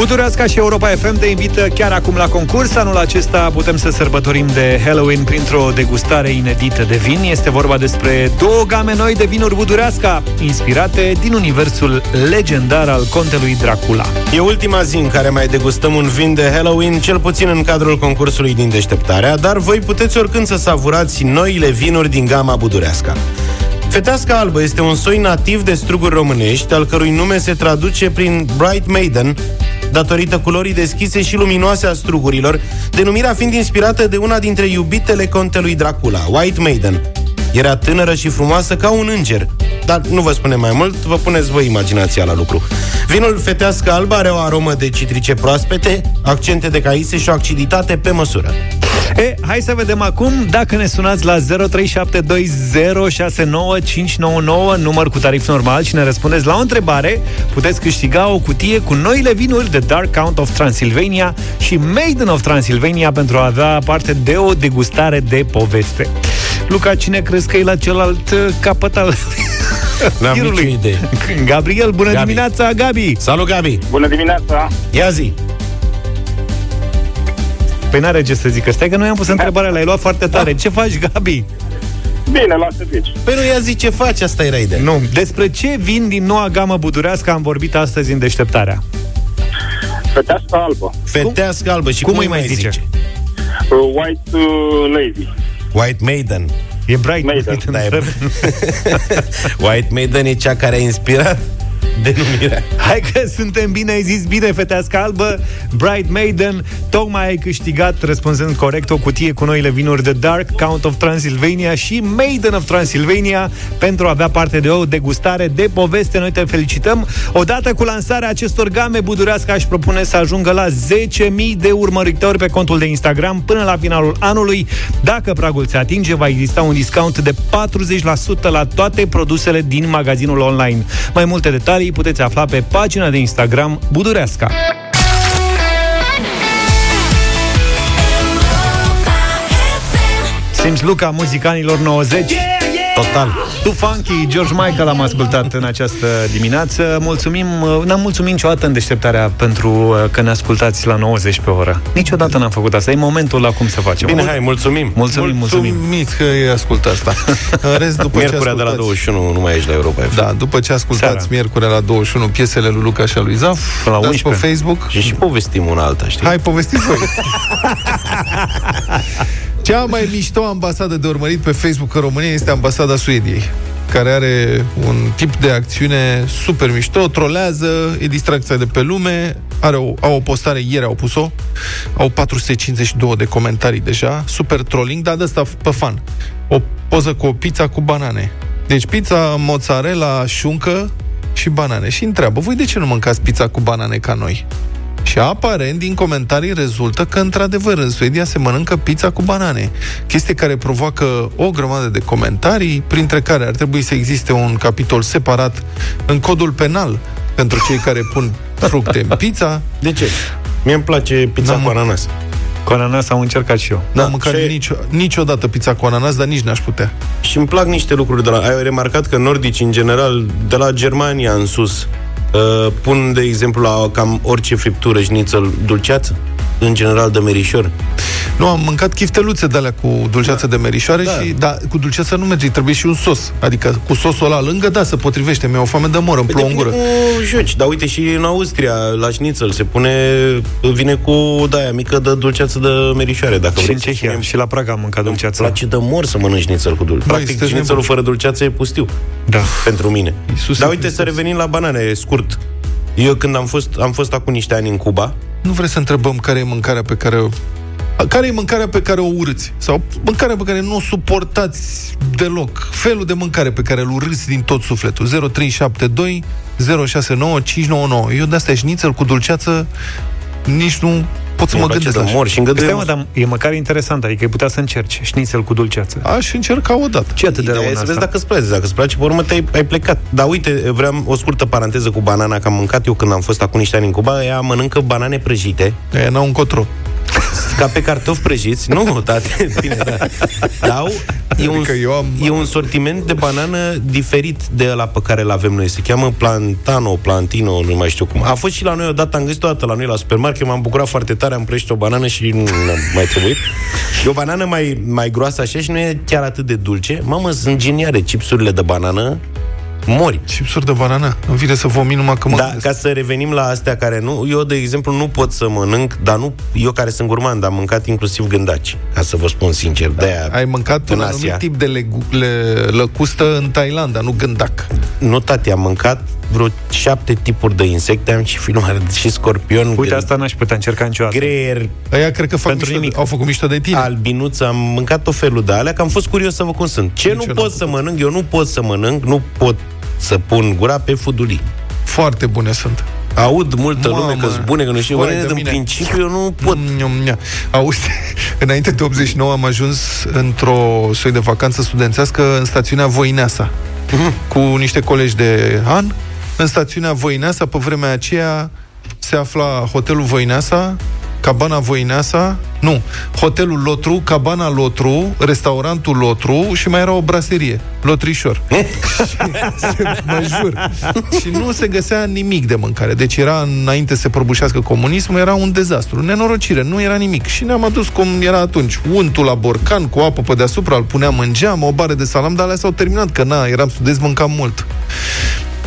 Speaker 1: Butureasca și Europa FM te invită chiar acum la concurs. Anul acesta putem să sărbătorim de Halloween printr-o degustare inedită de vin. Este vorba despre două game noi de vinuri Butureasca, inspirate din universul legendar al contelui Dracula.
Speaker 2: E ultima zi în care mai degustăm un vin de Halloween, cel puțin în cadrul concursului din deșteptarea, dar voi puteți oricând să savurați noile vinuri din gama budurească. Feteasca albă este un soi nativ de struguri românești, al cărui nume se traduce prin Bright Maiden, datorită culorii deschise și luminoase a strugurilor, denumirea fiind inspirată de una dintre iubitele contelui Dracula, White Maiden. Era tânără și frumoasă ca un înger. Dar nu vă spunem mai mult, vă puneți voi imaginația la lucru. Vinul fetească alb are o aromă de citrice proaspete, accente de caise și o aciditate pe măsură.
Speaker 1: E, hai să vedem acum dacă ne sunați la 0372069599, număr cu tarif normal și ne răspundeți la o întrebare, puteți câștiga o cutie cu noile vinuri de Dark Count of Transylvania și Maiden of Transylvania pentru a avea parte de o degustare de poveste. Luca, cine crezi că e la celălalt uh, capăt al
Speaker 2: N-am nicio
Speaker 1: firului?
Speaker 2: idee.
Speaker 1: Gabriel, bună
Speaker 2: Gabi.
Speaker 1: dimineața, Gabi!
Speaker 2: Salut, Gabi!
Speaker 11: Bună dimineața!
Speaker 2: Ia zi!
Speaker 1: Păi n-are ce să zică. Stai că noi am pus întrebarea, l-ai luat foarte tare. Ce faci, Gabi?
Speaker 11: Bine, la serviciu.
Speaker 2: Păi nu ia zi ce faci, asta era ideea.
Speaker 1: Nu. Despre ce vin din noua gamă budurească am vorbit astăzi în deșteptarea?
Speaker 11: Fetească albă.
Speaker 2: Fetească albă și
Speaker 1: Cum
Speaker 2: cum,
Speaker 1: îi
Speaker 2: îi
Speaker 1: mai
Speaker 2: mai
Speaker 1: zice?
Speaker 2: zice?
Speaker 11: Uh, White uh, Lady.
Speaker 2: White Maiden.
Speaker 1: E Bright
Speaker 11: Maiden.
Speaker 1: Maiden.
Speaker 2: Da, e... White Maiden e cea care a inspirat denumirea.
Speaker 1: Hai că suntem bine, ai zis bine, fetească albă. Bright Maiden, tocmai ai câștigat Răspunzând corect o cutie cu noile vinuri de Dark Count of Transylvania Și Maiden of Transylvania Pentru a avea parte de o degustare de poveste. Noi te felicităm. Odată cu lansarea acestor game Budurească aș propune să ajungă la 10.000 de urmăritori Pe contul de Instagram până la finalul anului. Dacă pragul se atinge Va exista un discount de 40% La toate produsele din magazinul online. Mai multe detalii puteți afla pe pagina de Instagram Budureasca. Simți Luca, muzica anilor 90
Speaker 2: Total.
Speaker 1: Tu Funky, George Michael am ascultat în această dimineață Mulțumim, n-am mulțumit niciodată în deșteptarea Pentru uh, că ne ascultați la 90 pe oră Niciodată n-am făcut asta, e momentul acum să facem
Speaker 2: Bine, hai, mulțumim.
Speaker 1: Mulțumim, mulțumim
Speaker 3: Mulțumit că ai ascultat asta. În rest, după ce
Speaker 2: Miercurea de la
Speaker 3: ascultați-
Speaker 2: 21 nu mai ești la Europa FM.
Speaker 3: Da, după ce ascultați
Speaker 1: Seara.
Speaker 3: miercurea la 21 piesele lui Luca și a lui Zaf,
Speaker 1: Până la
Speaker 3: dați
Speaker 1: 11.
Speaker 3: pe Facebook.
Speaker 2: Și și povestim una alta, știi?
Speaker 3: Hai, povestiți voi. Cea mai mișto ambasadă de urmărit pe Facebook în România este ambasada Suediei care are un tip de acțiune super mișto, trolează, e distracția de pe lume, are o, au o postare, ieri au pus-o, au 452 de comentarii deja, super trolling, dar de asta pe fan. O poză cu o pizza cu banane. Deci pizza, mozzarella, șuncă și banane. Și întreabă, voi de ce nu mâncați pizza cu banane ca noi? Și aparent, din comentarii rezultă că, într-adevăr, în Suedia se mănâncă pizza cu banane. Chestie care provoacă o grămadă de comentarii, printre care ar trebui să existe un capitol separat în codul penal pentru cei care pun fructe în pizza.
Speaker 2: De ce? Mie îmi place pizza
Speaker 3: Da,
Speaker 2: cu
Speaker 3: mă.
Speaker 2: ananas.
Speaker 1: Cu ananas am încercat și eu
Speaker 3: Da,
Speaker 2: Da,
Speaker 3: N-am mâncat
Speaker 2: și-
Speaker 3: nicio, niciodată pizza cu ananas, dar nici n-aș putea.
Speaker 2: Și îmi plac niște lucruri de la... Ai remarcat că nordici, în general, de la Germania în sus, uh, pun, de exemplu, la cam orice friptură șnițel dulceață? În general de merișor.
Speaker 3: Nu, am mâncat chifteluțe de alea cu dulceață de merișoare
Speaker 2: Da.
Speaker 3: și da, cu dulceață nu merge, trebuie și un sos. Adică cu sosul ăla lângă, da, se potrivește. Mi-e o foame de mor, îmi plouă în
Speaker 2: Depinde
Speaker 3: gură.
Speaker 2: cu joci, dar uite și în Austria, la șnițel, se pune, vine cu daia mică de dulceață de merișoare. Dacă
Speaker 1: Și
Speaker 2: vrei
Speaker 1: în
Speaker 2: să
Speaker 1: Cehia,
Speaker 2: spunem.
Speaker 1: și la Praga am mâncat
Speaker 2: Îmi
Speaker 1: dulceață
Speaker 2: place de mor să mănânci șnițel cu dulce. Practic,
Speaker 3: sunteți
Speaker 2: șnițelul
Speaker 3: nebuni.
Speaker 2: fără dulceață e pustiu.
Speaker 1: Da.
Speaker 2: Pentru mine.
Speaker 3: Iisuse
Speaker 2: Dar uite,
Speaker 3: Hristos.
Speaker 2: să revenim la banane, scurt. Eu când am fost, am fost acum niște ani în Cuba,
Speaker 3: Nu vrei să întrebăm care e mâncarea pe care o... Care e mâncarea pe care o urâți? Sau mâncarea pe care nu o suportați deloc? Felul de mâncare pe care îl urâți din tot sufletul. 0372 069 599. Eu de asta șnițel cu dulceață nici nu pot să
Speaker 2: mi
Speaker 3: mă
Speaker 2: place
Speaker 3: gândesc
Speaker 2: de
Speaker 3: așa.
Speaker 2: mor și
Speaker 1: Stai,
Speaker 2: îngăduie
Speaker 1: mă, dar e măcar interesant, adică ai putea să încerci șnițel cu dulceață.
Speaker 3: Aș încerca odată.
Speaker 1: Ce atât de rău
Speaker 2: Ideea e
Speaker 1: în
Speaker 2: să vezi
Speaker 1: asta?
Speaker 2: dacă îți place. Dacă îți place, pe urmă te-ai ai plecat. Dar uite, vreau o scurtă paranteză cu banana, că am mâncat eu când am fost acum niște ani în Cuba. Ea mănâncă banane prăjite,
Speaker 3: E, n-au încotro.
Speaker 2: Ca pe cartofi prăjiți. Nu, dar bine, da. Dar e un,
Speaker 3: Adică eu am-
Speaker 2: e un sortiment de banană diferit de ăla pe care îl avem noi. Se cheamă plantano, plantino, nu mai știu cum. A fost și la noi odată, am găsit o dată la noi la supermarket, m-am bucurat foarte tare, am prăjit o banană și nu am mai trebuit. E o banană mai, mai groasă așa și nu e chiar atât de dulce. Mamă, sunt geniale chipsurile de banană. Mori.
Speaker 3: Chipsuri de banana. Îmi vine să vomit numai că mă
Speaker 2: Da,
Speaker 3: gândesc.
Speaker 2: ca să revenim la astea care nu... Eu, de exemplu, nu pot să mănânc, dar nu... Eu care sunt gurmand, am mâncat inclusiv gândaci, ca să vă spun sincer. De-aia,
Speaker 3: Ai mâncat
Speaker 2: în
Speaker 3: un
Speaker 2: Asia.
Speaker 3: anumit tip de legu- le, lăcustă în Thailanda, nu gândac.
Speaker 2: Nu, tati, am mâncat vreo șapte tipuri de insecte, am și filmare și scorpion.
Speaker 1: Uite,
Speaker 2: gre-
Speaker 1: asta n-aș putea încerca niciodată.
Speaker 2: Greier,
Speaker 3: Aia cred că fac
Speaker 1: Pentru
Speaker 3: mișto,
Speaker 1: nimic.
Speaker 3: au făcut mișto de tine.
Speaker 2: albinuță, am mâncat tot felul de alea, că am fost curios să văd cum sunt. Ce
Speaker 3: Nici eu
Speaker 2: nu
Speaker 3: n-am
Speaker 2: pot să mănânc? Eu nu pot să mănânc, nu pot să pun gura pe fudulii.
Speaker 3: Foarte bune sunt.
Speaker 2: Aud multă
Speaker 3: Mamă.
Speaker 2: lume că sunt bune, că nu știu,
Speaker 3: Vai
Speaker 2: bune,
Speaker 3: de
Speaker 2: în
Speaker 3: mine.
Speaker 2: principiu eu nu pot.
Speaker 3: Pot. Auzi, înainte de 89 am ajuns într-o soi de vacanță studențească în stațiunea Voineasa cu niște colegi de an. În stațiunea Voineasa, pe vremea aceea, se afla hotelul Voineasa, cabana Voineasa, nu, hotelul Lotru, cabana Lotru, restaurantul Lotru și mai era o braserie, Lotrișor. și, mă jur. Și nu se găsea nimic de mâncare. Deci era înainte să se prăbușească comunismul, era un dezastru, nenorocire, nu era nimic. Și ne-am adus cum era atunci, untul la borcan cu apă pe deasupra, îl puneam în geam, o bară de salam, dar alea s-au terminat, că na, eram studenți, mâncam mult.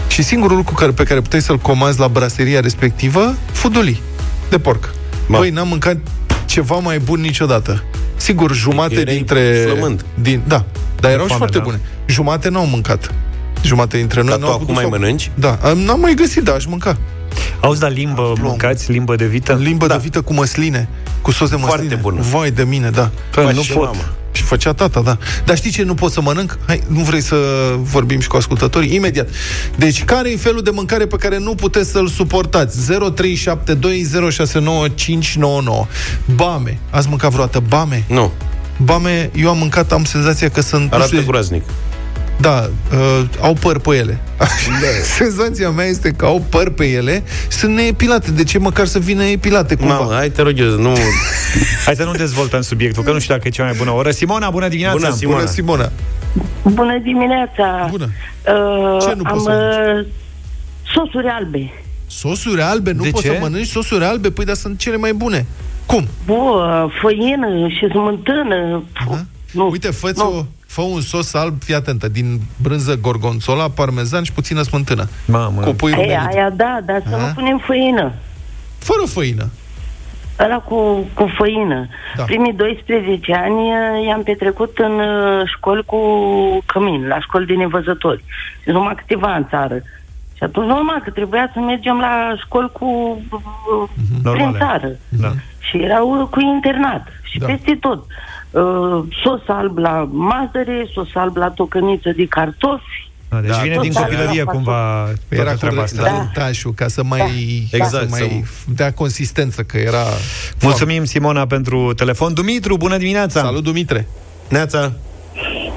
Speaker 3: Și singurul lucru care, pe care puteai să-l comanzi la braseria respectivă, fudulii de porc.
Speaker 2: Ma.
Speaker 3: Băi, n-am mâncat ceva mai bun niciodată. Sigur, jumate
Speaker 2: Erai
Speaker 3: dintre...
Speaker 2: flămând.
Speaker 3: Din, da, dar erau și
Speaker 1: foame,
Speaker 3: foarte
Speaker 1: da.
Speaker 3: bune. Jumate n-au mâncat. Jumate dintre noi
Speaker 2: Dar
Speaker 3: n-au
Speaker 2: tu
Speaker 3: putut
Speaker 2: acum mai
Speaker 3: să-
Speaker 2: mănânci?
Speaker 3: Da, am- n-am mai găsit, da, aș mânca.
Speaker 1: Auzi, dar limbă mâncați? Limbă de vită?
Speaker 3: Limbă
Speaker 2: Da.
Speaker 3: de vită cu măsline, cu sos de măsline.
Speaker 2: Foarte bună.
Speaker 3: Vai de mine, da.
Speaker 1: Păi,
Speaker 2: Faci
Speaker 1: nu
Speaker 2: și
Speaker 1: pot.
Speaker 2: mama.
Speaker 3: Și făcea tata, da. Dar știi ce nu pot să mănânc? Hai, nu vrei să vorbim și cu ascultătorii? Imediat. Deci, care e felul de mâncare pe care nu puteți să-l suportați? 0372069599. Bame. Ați mâncat vreodată bame?
Speaker 2: Nu,
Speaker 3: Bame, eu am mâncat, am senzația că sunt... nu
Speaker 2: arată
Speaker 3: știu-
Speaker 2: groaznic.
Speaker 3: Da, uh, au păr pe ele. Senzația mea este că au păr pe ele, sunt neepilate. De ce măcar să vină epilate cumva?
Speaker 2: Mamă, hai te rog eu, nu...
Speaker 1: Hai să nu dezvoltăm subiectul, că nu știu dacă e cea mai bună oră. Simona, bună dimineața!
Speaker 2: Bună, Simona.
Speaker 3: Bună, Simona.
Speaker 7: Bună dimineața!
Speaker 3: Bună.
Speaker 7: Uh,
Speaker 3: Ce nu
Speaker 7: am
Speaker 3: poți să
Speaker 7: uh, sosuri albe.
Speaker 3: Sosuri albe, nu
Speaker 1: De
Speaker 3: poți
Speaker 1: ce?
Speaker 3: să mănânci sosuri albe? Păi, dar sunt cele mai bune. Cum?
Speaker 7: Bă, făină și smântână. Nu,
Speaker 3: Uite, fă
Speaker 7: nu.
Speaker 3: o Fă un sos alb, fii atentă, din brânză gorgonzola, parmezan și puțină smântână.
Speaker 1: Mamă.
Speaker 3: Cu pui
Speaker 7: Ei,
Speaker 3: rumenit.
Speaker 7: aia da, dar să
Speaker 3: Aha.
Speaker 7: nu punem făină.
Speaker 3: Fără făină.
Speaker 7: Ăla cu, cu făină.
Speaker 3: Da.
Speaker 7: Primii 12 ani uh, i-am petrecut în uh, școli cu cămin, la școli de nevăzători. Și numai câteva în țară. Și atunci normal că trebuia să mergem la școli cu uh, prin
Speaker 1: Normale.
Speaker 7: țară.
Speaker 1: Da.
Speaker 7: Și erau uh, cu internat. Și
Speaker 3: Da.
Speaker 7: da. peste tot. Uh, sos alb la mazăre, sos alb la tocăniță de cartofi.
Speaker 1: Da, deci
Speaker 2: Da,
Speaker 1: vine
Speaker 7: tot
Speaker 1: din
Speaker 7: așa.
Speaker 1: copilărie
Speaker 7: Da.
Speaker 1: cumva toată
Speaker 3: Era cu
Speaker 1: treaba asta.
Speaker 3: rentașul, ca să mai,
Speaker 2: Exact,
Speaker 3: să mai dea consistență, că era...
Speaker 1: Mulțumim, Simona, pentru telefon. Dumitru, bună dimineața!
Speaker 3: Salut, Dumitre!
Speaker 2: Neața,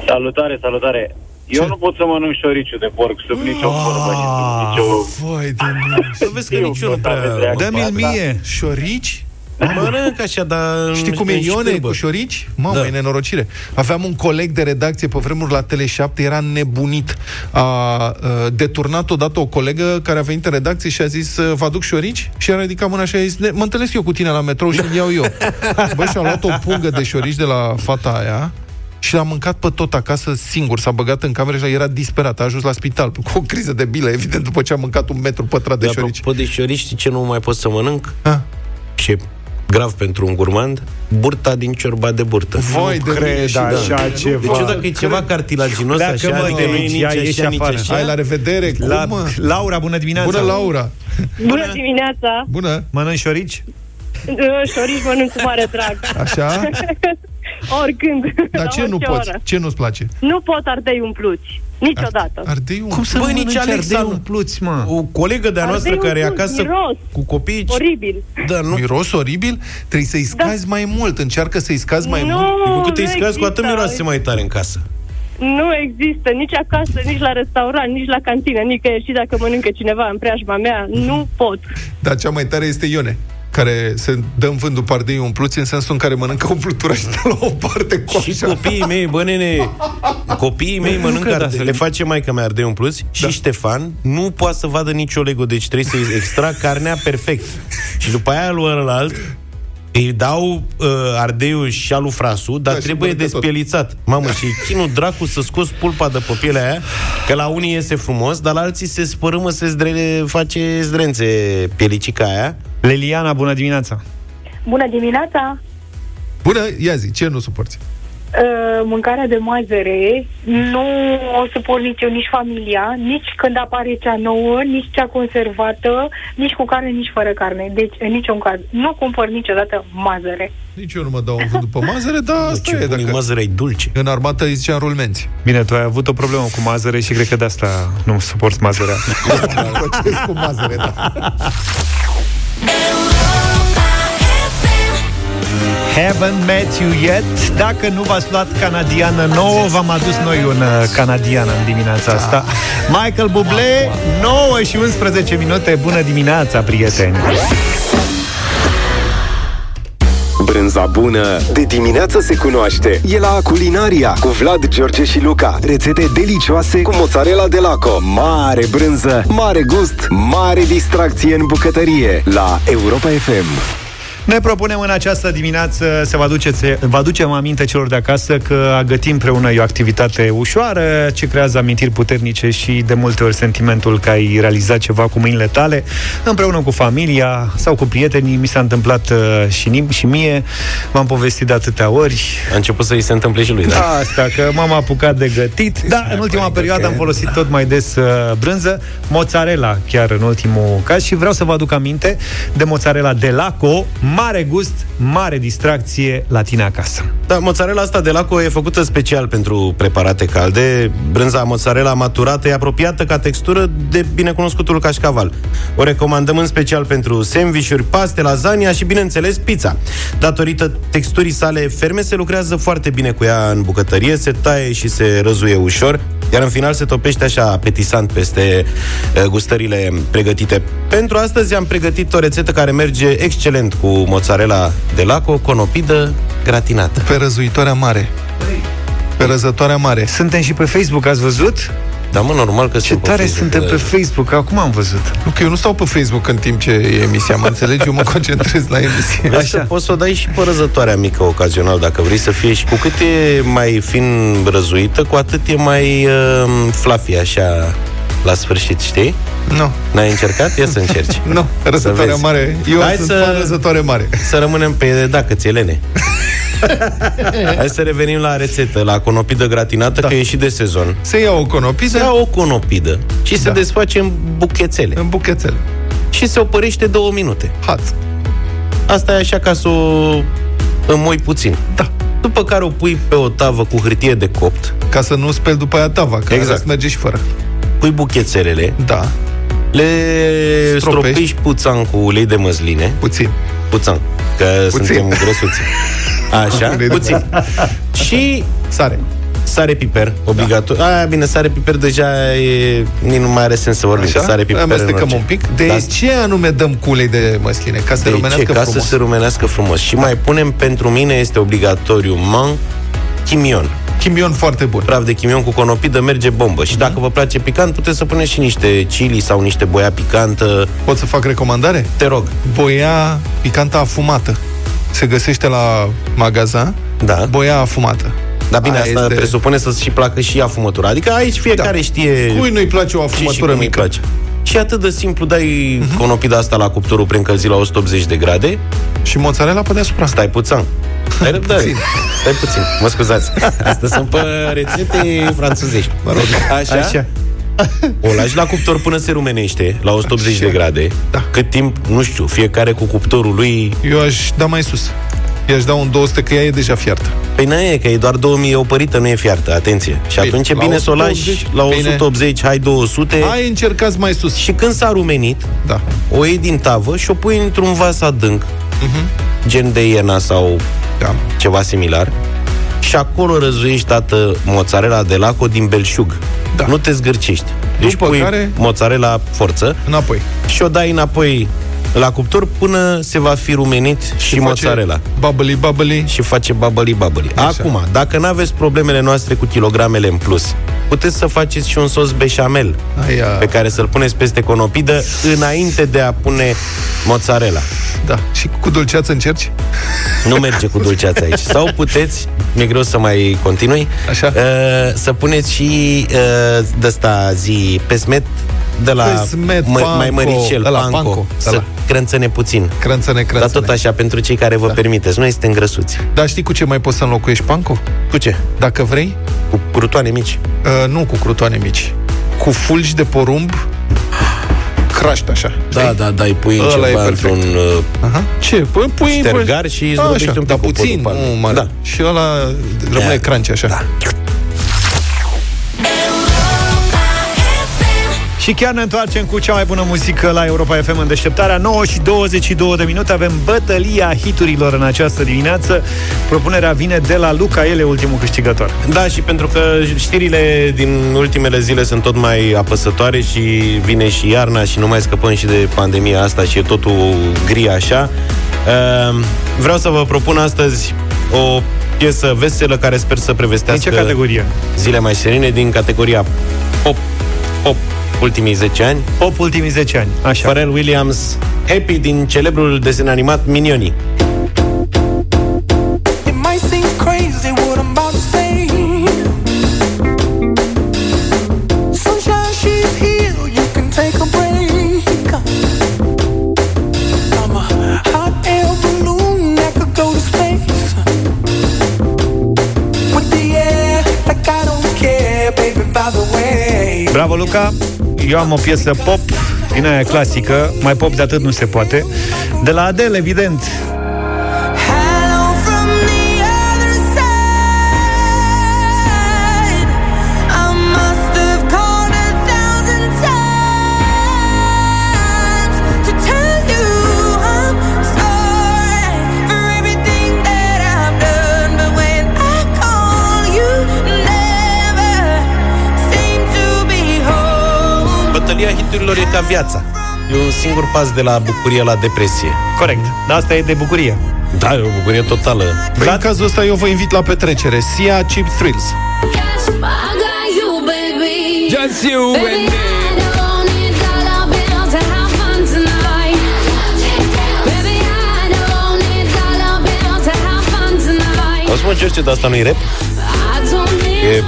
Speaker 11: Salutare, salutare. Eu
Speaker 3: Ce?
Speaker 11: nu pot să mănânc șoriciu de porc sub nicio formă și sub nicio...
Speaker 3: Vai de mine!
Speaker 2: să vezi că
Speaker 11: Eu
Speaker 2: nici eu nu
Speaker 11: tot
Speaker 2: prea...
Speaker 11: aveți reacție.
Speaker 1: Dă-mi-l mie!
Speaker 3: Șorici?
Speaker 2: Mănânc așa, dar...
Speaker 3: Știi cum e
Speaker 2: nici
Speaker 3: Ione
Speaker 2: cârbă.
Speaker 3: cu șorici? Mamă,
Speaker 2: Da.
Speaker 3: e nenorocire. Aveam un coleg de redacție pe vremuri la Tele7, era nebunit. A, a deturnat odată o colegă care a venit în redacție și a zis vă aduc șorici? Și a ridicat mâna și a zis "Ne- mă întâlnesc eu cu tine la metrou și îl iau eu. Bă, și-a luat o pungă de șorici de la fata aia și l-a mâncat pe tot acasă singur, s-a băgat în cameră și era disperat, a ajuns la spital cu o criză de bilă, evident, după ce a mâncat un metru pătrat de
Speaker 2: De
Speaker 3: șorici.
Speaker 2: apropo de șorici, știi ce nu mai pot să mănânc?
Speaker 3: Ah.
Speaker 2: Ce e grav pentru un gurmand? Burta din ciorba de burtă.
Speaker 3: Vai de
Speaker 1: cred
Speaker 3: mine și
Speaker 1: așa
Speaker 3: da.
Speaker 1: ceva.
Speaker 2: Deci eu dacă e ceva cartilaginos
Speaker 1: Pleacă,
Speaker 2: așa,
Speaker 1: mă,
Speaker 2: adică
Speaker 1: de
Speaker 2: nu e
Speaker 1: aici,
Speaker 2: nici
Speaker 1: ia, ieși
Speaker 2: așa, nici
Speaker 1: afară.
Speaker 2: așa.
Speaker 3: Hai, la revedere! Cum,
Speaker 1: La,
Speaker 3: mă?
Speaker 1: Laura, bună dimineața!
Speaker 3: Bună, Laura!
Speaker 12: Bună dimineața!
Speaker 3: Bună!
Speaker 1: Mănânci șorici?
Speaker 12: Șorici mănânc cu mare drag.
Speaker 3: Așa?
Speaker 12: Oricând.
Speaker 3: Dar
Speaker 12: la
Speaker 3: ce nu
Speaker 12: orice
Speaker 3: poți?
Speaker 12: oră.
Speaker 3: Ce nu-ți place?
Speaker 12: Nu pot ardei umpluți. Niciodată.
Speaker 3: Ardei
Speaker 1: Cum să
Speaker 2: Băi,
Speaker 1: nu
Speaker 2: nici
Speaker 1: mănânci
Speaker 2: Alexa
Speaker 1: ardei
Speaker 2: nu.
Speaker 1: umpluți, mă?
Speaker 2: O colegă de-a noastră
Speaker 12: Ardei
Speaker 2: care e
Speaker 12: umpluți,
Speaker 2: acasă
Speaker 12: miros.
Speaker 2: cu copii...
Speaker 12: Oribil.
Speaker 2: Da, nu,
Speaker 3: Miros oribil? Trebuie să-i scazi mai mult. Încearcă să-i scazi mai
Speaker 12: nu,
Speaker 3: mult.
Speaker 2: cu cât te
Speaker 12: nu
Speaker 2: scazi, cu atât
Speaker 12: există.
Speaker 2: miroase mai tare în casă.
Speaker 12: Nu există nici acasă, nici la restaurant, nici la cantină, nicăieri. Și dacă mănâncă cineva în preajma mea, nu pot.
Speaker 3: Dar cea mai tare este Ione care se dă în vânt după ardei umpluți în sensul în care mănâncă umplutura și dă la o parte cu
Speaker 2: Și
Speaker 3: așa.
Speaker 2: copiii mei, bă, nene, copiii mei mănâncă
Speaker 1: da,
Speaker 2: ardei,
Speaker 1: să-
Speaker 2: le face maica mea ardei umpluți și
Speaker 3: Da.
Speaker 2: Ștefan nu poate să vadă nicio Lego, deci trebuie să-i extrag carnea perfect. Și după aia lui ălalt îi dau uh, ardeiul și alu frasu, dar
Speaker 3: Da, și
Speaker 2: trebuie
Speaker 3: mănâncă tot.
Speaker 2: despielițat. Mamă, și chinul dracu să scoți pulpa de pe pielea aia, că la unii iese frumos, dar la alții se spărâmă, se zdrele, face zdrențe pielicica aia.
Speaker 1: Leliana, bună dimineața!
Speaker 12: Bună dimineața!
Speaker 3: Bună, ia zi, ce nu suporți?
Speaker 13: uh, mâncarea de mazăre nu o suport nici eu, nici familia, nici când apare cea nouă, nici cea conservată, nici cu carne, nici fără carne. Deci, în niciun caz, nu cumpăr niciodată mazăre.
Speaker 3: Nici eu nu mă dau în vânt după mazăre, dar asta e. Dacă...
Speaker 2: Mazăre e dulce.
Speaker 3: În armată îi zicea rulmenți.
Speaker 1: Bine, tu ai avut o problemă cu mazăre și cred că de asta nu suporți mazărea.
Speaker 3: Procес cu mazăre, da.
Speaker 1: Haven't met you yet Dacă nu v-ați luat canadiană nouă V-am adus noi un uh, canadian în dimineața asta Michael Bublé 9 și 11 minute Bună dimineața, prieteni
Speaker 10: Brânza bună de dimineață se cunoaște. E la Culinaria cu Vlad, George și Luca. Rețete delicioase cu mozzarella de laco. Mare brânză, mare gust, mare distracție în bucătărie. La Europa FM.
Speaker 1: Ne propunem în această dimineață să vă, aduceți, vă aducem aminte celor de acasă că a găti împreună e o activitate ușoară, ce creează amintiri puternice și de multe ori sentimentul că ai realizat ceva cu mâinile tale, împreună cu familia sau cu prietenii. Mi s-a întâmplat uh, și, și mie, m-am povestit de atâtea ori.
Speaker 2: A început să-i se întâmple și lui, da?
Speaker 1: da asta, că m-am apucat de gătit. Da, în ultima perioadă am folosit tot mai des uh, brânză, mozzarella chiar în ultimul caz și vreau să vă aduc aminte de mozzarella de Laco, mare gust, mare distracție la tine acasă.
Speaker 2: Da, mozzarella asta de laco e făcută special pentru preparate calde. Brânza mozzarella maturată e apropiată ca textură de binecunoscutul cașcaval. O recomandăm în special pentru sandvișuri, paste, lasagna și, bineînțeles, pizza. Datorită texturii sale ferme, se lucrează foarte bine cu ea în bucătărie, se taie și se răzuie ușor, iar în final se topește așa apetisant peste uh, gustările pregătite. Pentru astăzi am pregătit o rețetă care merge excelent cu mozzarella de laco, conopidă, gratinată.
Speaker 3: Pe răzuitoarea mare. Pe răzătoarea mare.
Speaker 1: Suntem și pe Facebook, ați văzut?
Speaker 2: Da, mă, normal că
Speaker 1: Ce tare suntem pe Facebook, acum am văzut.
Speaker 3: Nu, că eu nu stau pe Facebook în timp ce e emisia, mă înțelegi? Eu mă concentrez la emisie.
Speaker 2: Vezi Așa. poți să o dai și pe răzătoarea mică ocazional, dacă vrei să fie și cu cât e mai fin răzuită, cu atât e mai uh, fluffy, așa, la sfârșit, știi?
Speaker 3: Nu.
Speaker 2: N-ai încercat? Ia să încerci.
Speaker 3: nu, răzătoarea mare. Eu Hai sunt să, răzătoare mare.
Speaker 2: Să rămânem pe dacă ți Elene. Hai să revenim la rețetă, la conopidă gratinată, da. că e și de sezon.
Speaker 3: Se ia o conopidă.
Speaker 2: Se ia o conopidă și da. se desface în buchețele.
Speaker 3: În buchețele.
Speaker 2: Și se opărește două minute.
Speaker 3: Haț.
Speaker 2: Asta e așa ca să o înmoi puțin.
Speaker 3: Da.
Speaker 2: După care o pui pe o tavă cu hârtie de copt.
Speaker 3: Ca să nu speli după aia tava, că exact. merge și fără.
Speaker 2: Pui buchețelele.
Speaker 3: Da.
Speaker 2: Le stropești, stropești puțan cu ulei de măsline.
Speaker 3: Puțin.
Speaker 2: Puțan. Că puțin. suntem grăsuți. Așa, puțin. și
Speaker 3: sare.
Speaker 2: Sare piper, obligatoriu. Da. A, bine, sare piper deja e... Nici nu mai are sens să vorbim Așa? sare piper.
Speaker 3: Amestecăm un pic. De da. ce anume dăm cu ulei de măsline? Ca să de se rumenească ce? frumos.
Speaker 2: Ca să se rumenească frumos. Și mai punem, pentru mine este obligatoriu man, chimion.
Speaker 3: Chimion foarte bun.
Speaker 2: Praf de chimion cu conopidă merge bombă. Și mm-hmm. dacă vă place picant, puteți să puneți și niște chili sau niște boia picantă.
Speaker 3: Pot să fac recomandare?
Speaker 2: Te rog.
Speaker 3: Boia picantă afumată. Se găsește la magazin.
Speaker 2: Da.
Speaker 3: Boia afumată.
Speaker 2: Dar bine, Aia asta este... presupune să-ți și placă și afumătura. Adică aici fiecare da. știe...
Speaker 3: Cui nu-i place o afumătură mică? Place.
Speaker 2: Și atât de simplu, dai uh-huh. conopida asta la cuptorul prin încălzi la 180 de grade.
Speaker 3: Și mozzarella pe deasupra.
Speaker 2: Stai puțin. Stai răbdare. puțin. Stai puțin. Mă scuzați. Asta sunt pe rețete franțuzești.
Speaker 3: Mă rog.
Speaker 2: Așa? Așa. O lași la cuptor până se rumenește La 180 Așa. de grade
Speaker 3: da.
Speaker 2: Cât timp, nu știu, fiecare cu cuptorul lui
Speaker 3: Eu aș da mai sus I-aș da un 200 că ea e deja fiartă
Speaker 2: Păi nu e, că e doar 2000 opărită, nu e fiartă, atenție Și bine, atunci e bine să o lași la 180, bine. hai 200
Speaker 3: Hai încercați mai sus
Speaker 2: Și când s-a rumenit
Speaker 3: da.
Speaker 2: O iei din tavă și o pui într-un vas adânc uh-huh. Gen de iena sau da. ceva similar și acolo răzuiești, tată, mozzarella de laco din belșug. Da. Nu te zgârcești. Deci După pui care... mozzarella forță
Speaker 3: înapoi.
Speaker 2: și o dai înapoi la cuptor până se va fi rumenit și, și mozzarella.
Speaker 3: Bubbly, bubbly.
Speaker 2: Și face bubbly, bubbly. Așa. Acum, dacă nu aveți problemele noastre cu kilogramele în plus, puteți să faceți și un sos beșamel
Speaker 3: Aia.
Speaker 2: pe care să-l puneți peste conopidă înainte de a pune mozzarella.
Speaker 3: Da. Și cu dulceață încerci?
Speaker 2: Nu merge cu dulceață aici. Sau puteți, mi-e greu să mai continui,
Speaker 3: Așa. Uh,
Speaker 2: să puneți și uh, de zi pesmet de la
Speaker 3: Căsmet,
Speaker 2: mai, mai
Speaker 3: Panco,
Speaker 2: măricel,
Speaker 3: ăla,
Speaker 2: panco,
Speaker 3: Panco,
Speaker 2: să
Speaker 3: ăla.
Speaker 2: crânțăne puțin.
Speaker 3: Crânțăne,
Speaker 2: Dar
Speaker 3: crânțăne.
Speaker 2: tot așa, pentru cei care vă
Speaker 3: Da.
Speaker 2: permiteți. Noi suntem grăsuți.
Speaker 3: Dar știi cu ce mai poți să înlocuiești panco?
Speaker 2: Cu ce?
Speaker 3: Dacă vrei?
Speaker 2: Cu crutoane mici.
Speaker 3: Uh, nu cu crutoane mici. Cu fulgi de porumb craști așa.
Speaker 2: Da, da, da, îi pui în
Speaker 3: Ăla e
Speaker 2: ceva
Speaker 3: perfect.
Speaker 2: într-un uh,
Speaker 3: Aha. Ce? Păi pui
Speaker 2: ștergar și îți
Speaker 3: A,
Speaker 2: zdrobești
Speaker 3: așa,
Speaker 2: un pic
Speaker 3: dar
Speaker 2: cu
Speaker 3: puțin,
Speaker 2: podul pe
Speaker 3: nu
Speaker 2: alb.
Speaker 3: mare.
Speaker 2: Da.
Speaker 3: Și ăla rămâne
Speaker 2: Da.
Speaker 3: crunchy așa.
Speaker 2: Da.
Speaker 1: Și chiar ne întoarcem cu cea mai bună muzică la Europa FM în deșteptarea. 9 și 22 de minute Avem bătălia hiturilor în această dimineață. Propunerea vine de la Luca, el e ultimul câștigător.
Speaker 2: Da, și pentru că știrile din ultimele zile sunt tot mai apăsătoare și vine și iarna și nu mai scăpăm și de pandemia asta și e totul gri așa, uh, vreau să vă propun astăzi o piesă veselă care sper să
Speaker 1: Din
Speaker 2: prevestească
Speaker 1: ce categorie?
Speaker 2: zile mai serene din categoria pop, pop ultimii 10 ani.
Speaker 1: Pop ultimii 10 ani, așa
Speaker 2: Pharrell Williams, Happy din celebrul desen animat Minionii.
Speaker 14: It might seem crazy what I'm about to say. Sunshine, she's here. You can take a break. I'm a hot air balloon that could go to space. With the air, like I don't care, baby. By the way.
Speaker 1: Bravo, Luca! Eu am o piesă pop din aia clasică, mai pop de atât nu se poate. De la Adele, evident
Speaker 2: Bătălia hiturilor e ca viața. E un singur pas de la bucurie la depresie.
Speaker 1: Corect, dar asta e de bucurie
Speaker 2: Da, e o bucurie totală.
Speaker 3: Păi în cazul ăsta eu vă invit la petrecere. Sia Cheap Thrills.
Speaker 14: Just you and me.
Speaker 2: Auzi mă, George, dar asta nu-i rap? E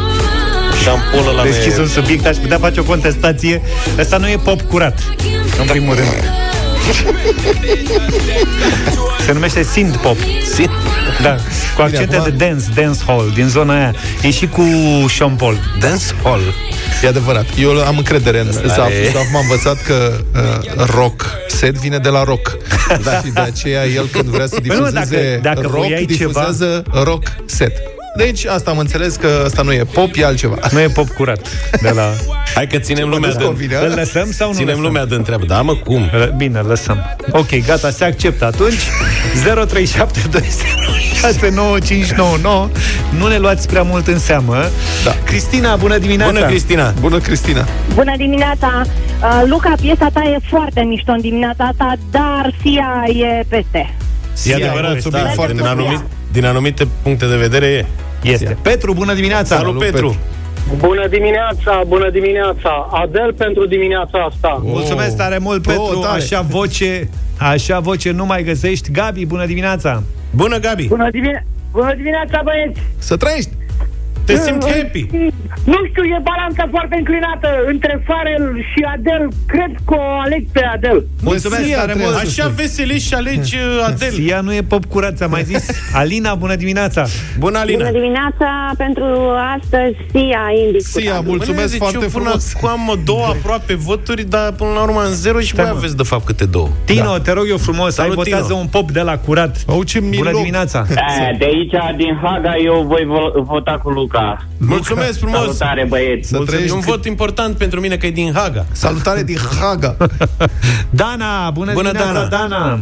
Speaker 2: șampolă la
Speaker 1: Deschis un
Speaker 2: mine.
Speaker 1: subiect, aș putea face o contestație Asta nu e pop curat În primul rând Se numește synth pop
Speaker 2: Synth?
Speaker 1: Da, cu accente
Speaker 3: acum-
Speaker 1: de dance, dance hall Din zona aia E și cu Sean Paul
Speaker 2: Dance Hall.
Speaker 3: E adevărat. Eu am încredere în...
Speaker 2: Asta
Speaker 3: S-a,
Speaker 2: e-
Speaker 3: acum am învățat că uh, rock set vine de la rock. Da. Și de aceea el când vrea să
Speaker 1: Păi nu,
Speaker 3: difuzeze
Speaker 1: dacă- dacă
Speaker 3: rock,
Speaker 1: voiai
Speaker 3: difuzează rock set. Deci asta am înțeles că asta nu e pop, e altceva.
Speaker 1: Nu e pop curat de la...
Speaker 2: Hai că ținem lumea
Speaker 3: nu-ți
Speaker 2: de...
Speaker 3: convine,
Speaker 1: Îl lăsăm sau nu
Speaker 2: Ținem
Speaker 1: lăsăm?
Speaker 2: lumea de întreabă. Da, mă, cum?
Speaker 1: Bine, lăsăm. Ok, gata, se acceptă atunci. 0372069599. Nu ne luați prea mult în seamă.
Speaker 3: Da.
Speaker 1: Cristina, bună dimineața!
Speaker 2: Bună, Cristina!
Speaker 3: Bună, Cristina!
Speaker 15: Bună dimineața! Uh, Luca, piesa ta e foarte mișto în dimineața asta, dar Sia e peste.
Speaker 2: E adevărat,
Speaker 3: subiect
Speaker 2: da,
Speaker 3: foarte
Speaker 2: din,
Speaker 15: frumos.
Speaker 2: anumit, din anumite puncte de vedere e.
Speaker 1: Este. Petru, bună dimineața!
Speaker 2: Salut, Petru!
Speaker 11: Bună dimineața, bună dimineața. Adel pentru dimineața asta.
Speaker 1: Mulțumesc tare mult,
Speaker 3: Oh,
Speaker 1: Petru!
Speaker 3: tare.
Speaker 1: Așa voce, așa voce nu mai găsești. Gabi, bună dimineața!
Speaker 2: Bună, Gabi!
Speaker 16: Bună, dimine- Bună dimineața, băieți!
Speaker 3: Să trăiești!
Speaker 2: Te simți happy?
Speaker 16: Nu știu, e balanța foarte înclinată între Farel și Adel. Cred că o aleg pe Adel.
Speaker 1: Mulțumesc
Speaker 3: Sia,
Speaker 1: tare
Speaker 3: trebuie
Speaker 1: mult!
Speaker 3: să
Speaker 2: Așa veselești și alegi uh, Adel.
Speaker 1: Sia nu e pop curat, ți-am mai zis. Alina, bună dimineața!
Speaker 2: Bună, Alina!
Speaker 17: Bună dimineața pentru astăzi, Sia, indiscutabil.
Speaker 3: Sia, mulțumesc
Speaker 2: Bine,
Speaker 3: foarte
Speaker 2: eu până
Speaker 3: frumos.
Speaker 2: Acum am două aproape voturi, dar până la urmă în zero și
Speaker 1: Stai,
Speaker 2: voi
Speaker 1: mă.
Speaker 2: aveți de fapt câte două.
Speaker 1: Tino, da. te rog eu frumos,
Speaker 2: Salut,
Speaker 1: ai votează
Speaker 2: Tino.
Speaker 1: un pop de la curat.
Speaker 3: Au, ce
Speaker 1: Bună
Speaker 3: miloc.
Speaker 1: dimineața!
Speaker 11: Eh, De aici, din Haga, eu voi vo- vota cu Luca.
Speaker 2: Mulțumesc frumos!
Speaker 11: Salutare, băieți.
Speaker 3: Să
Speaker 2: E
Speaker 3: trăiești.
Speaker 2: un vot important pentru mine că e din Haga.
Speaker 3: Salutare din Haga.
Speaker 1: Dana, bună,
Speaker 2: Bună,
Speaker 1: dimineața,
Speaker 2: Dana.
Speaker 1: Dana!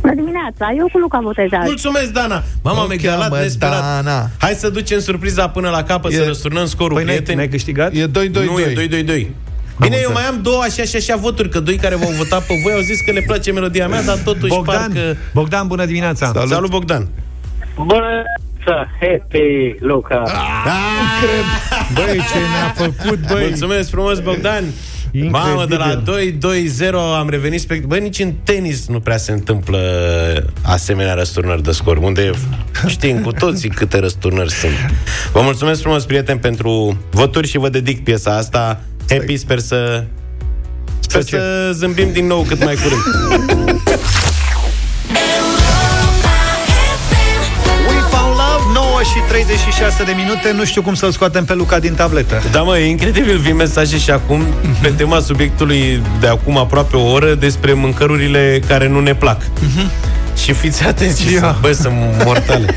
Speaker 17: Bună dimineața, eu cu Luca votez azi.
Speaker 2: Mulțumesc, Dana! Mama,
Speaker 3: O
Speaker 2: am egalat
Speaker 3: cheamă
Speaker 2: nesperat.
Speaker 3: Dana.
Speaker 2: Hai să ducem surpriza până la capăt,
Speaker 3: E-
Speaker 2: să răsturnăm scorul,
Speaker 1: Păi n-ai,
Speaker 2: prieteni.
Speaker 1: n-ai câștigat?
Speaker 3: E 2-2-2.
Speaker 2: Nu, e 2-2-2. Bine, eu mai am două așa și așa voturi, că doi care v-au votat pe voi au zis că le place melodia mea, dar totuși
Speaker 1: Bogdan,
Speaker 2: parcă...
Speaker 1: Bogdan, bună dimineața!
Speaker 3: Salut.
Speaker 2: Salut, Bogdan!
Speaker 11: Bună dimineața, happy Luca.
Speaker 1: Băi, ce ne-a făcut, băi!
Speaker 2: Mulțumesc frumos, Bogdan! Mamă, de la 2-2-0 am revenit spect... Băi, nici în tenis nu prea se întâmplă asemenea răsturnări de scor, unde știm cu toții câte răsturnări sunt. Vă mulțumesc frumos, prieteni, pentru voturi și vă dedic piesa asta. Happy, sper să Sper să zâmbim din nou cât mai curând.
Speaker 1: 36 de minute. Nu știu cum să-l scoatem pe Luca din tabletă.
Speaker 2: Da, mă, e incredibil, vin mesaje și acum pe tema subiectului de acum aproape o oră despre mâncărurile care nu ne plac. Și fiți atenți,
Speaker 3: Ia.
Speaker 2: bă, sunt mortale.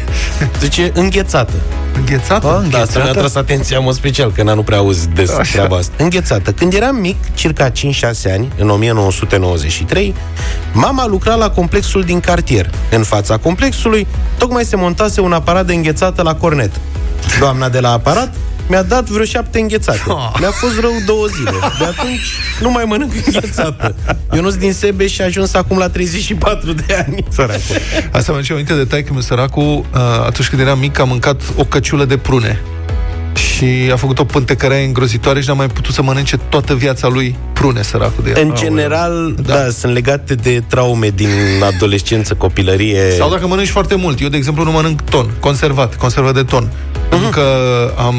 Speaker 2: Zice, înghețată.
Speaker 3: Înghețată?
Speaker 2: Da, asta
Speaker 3: Înghețată?
Speaker 2: mi-a tras atenția, mă special, că n nu prea auzi des
Speaker 3: Așa.
Speaker 2: treaba asta. Înghețată. Când eram mic, circa 5-6 ani, în 1993, mama lucra la complexul din cartier. În fața complexului, tocmai se montase un aparat de înghețată la cornet. Doamna de la aparat mi-a dat vreo șapte înghețate. Mi-a fost rău două zile. De atunci nu mai mănânc înghețată. Eu nu sunt din Sebe și a ajuns acum la 34 de ani.
Speaker 1: Săracul.
Speaker 3: Asta mă duce aminte de taică meu săracul, uh, atunci când eram mic, a mâncat o căciulă de prune. Și a făcut o pântecărea îngrozitoare și n-a mai putut să mănânce toată viața lui prune, săracul de el.
Speaker 2: În general, da. da, sunt legate de traume din adolescență, copilărie.
Speaker 3: Sau dacă mănânci foarte mult. Eu, de exemplu, nu mănânc ton, conservat, conservat de ton.
Speaker 2: Mhm.
Speaker 3: Încă am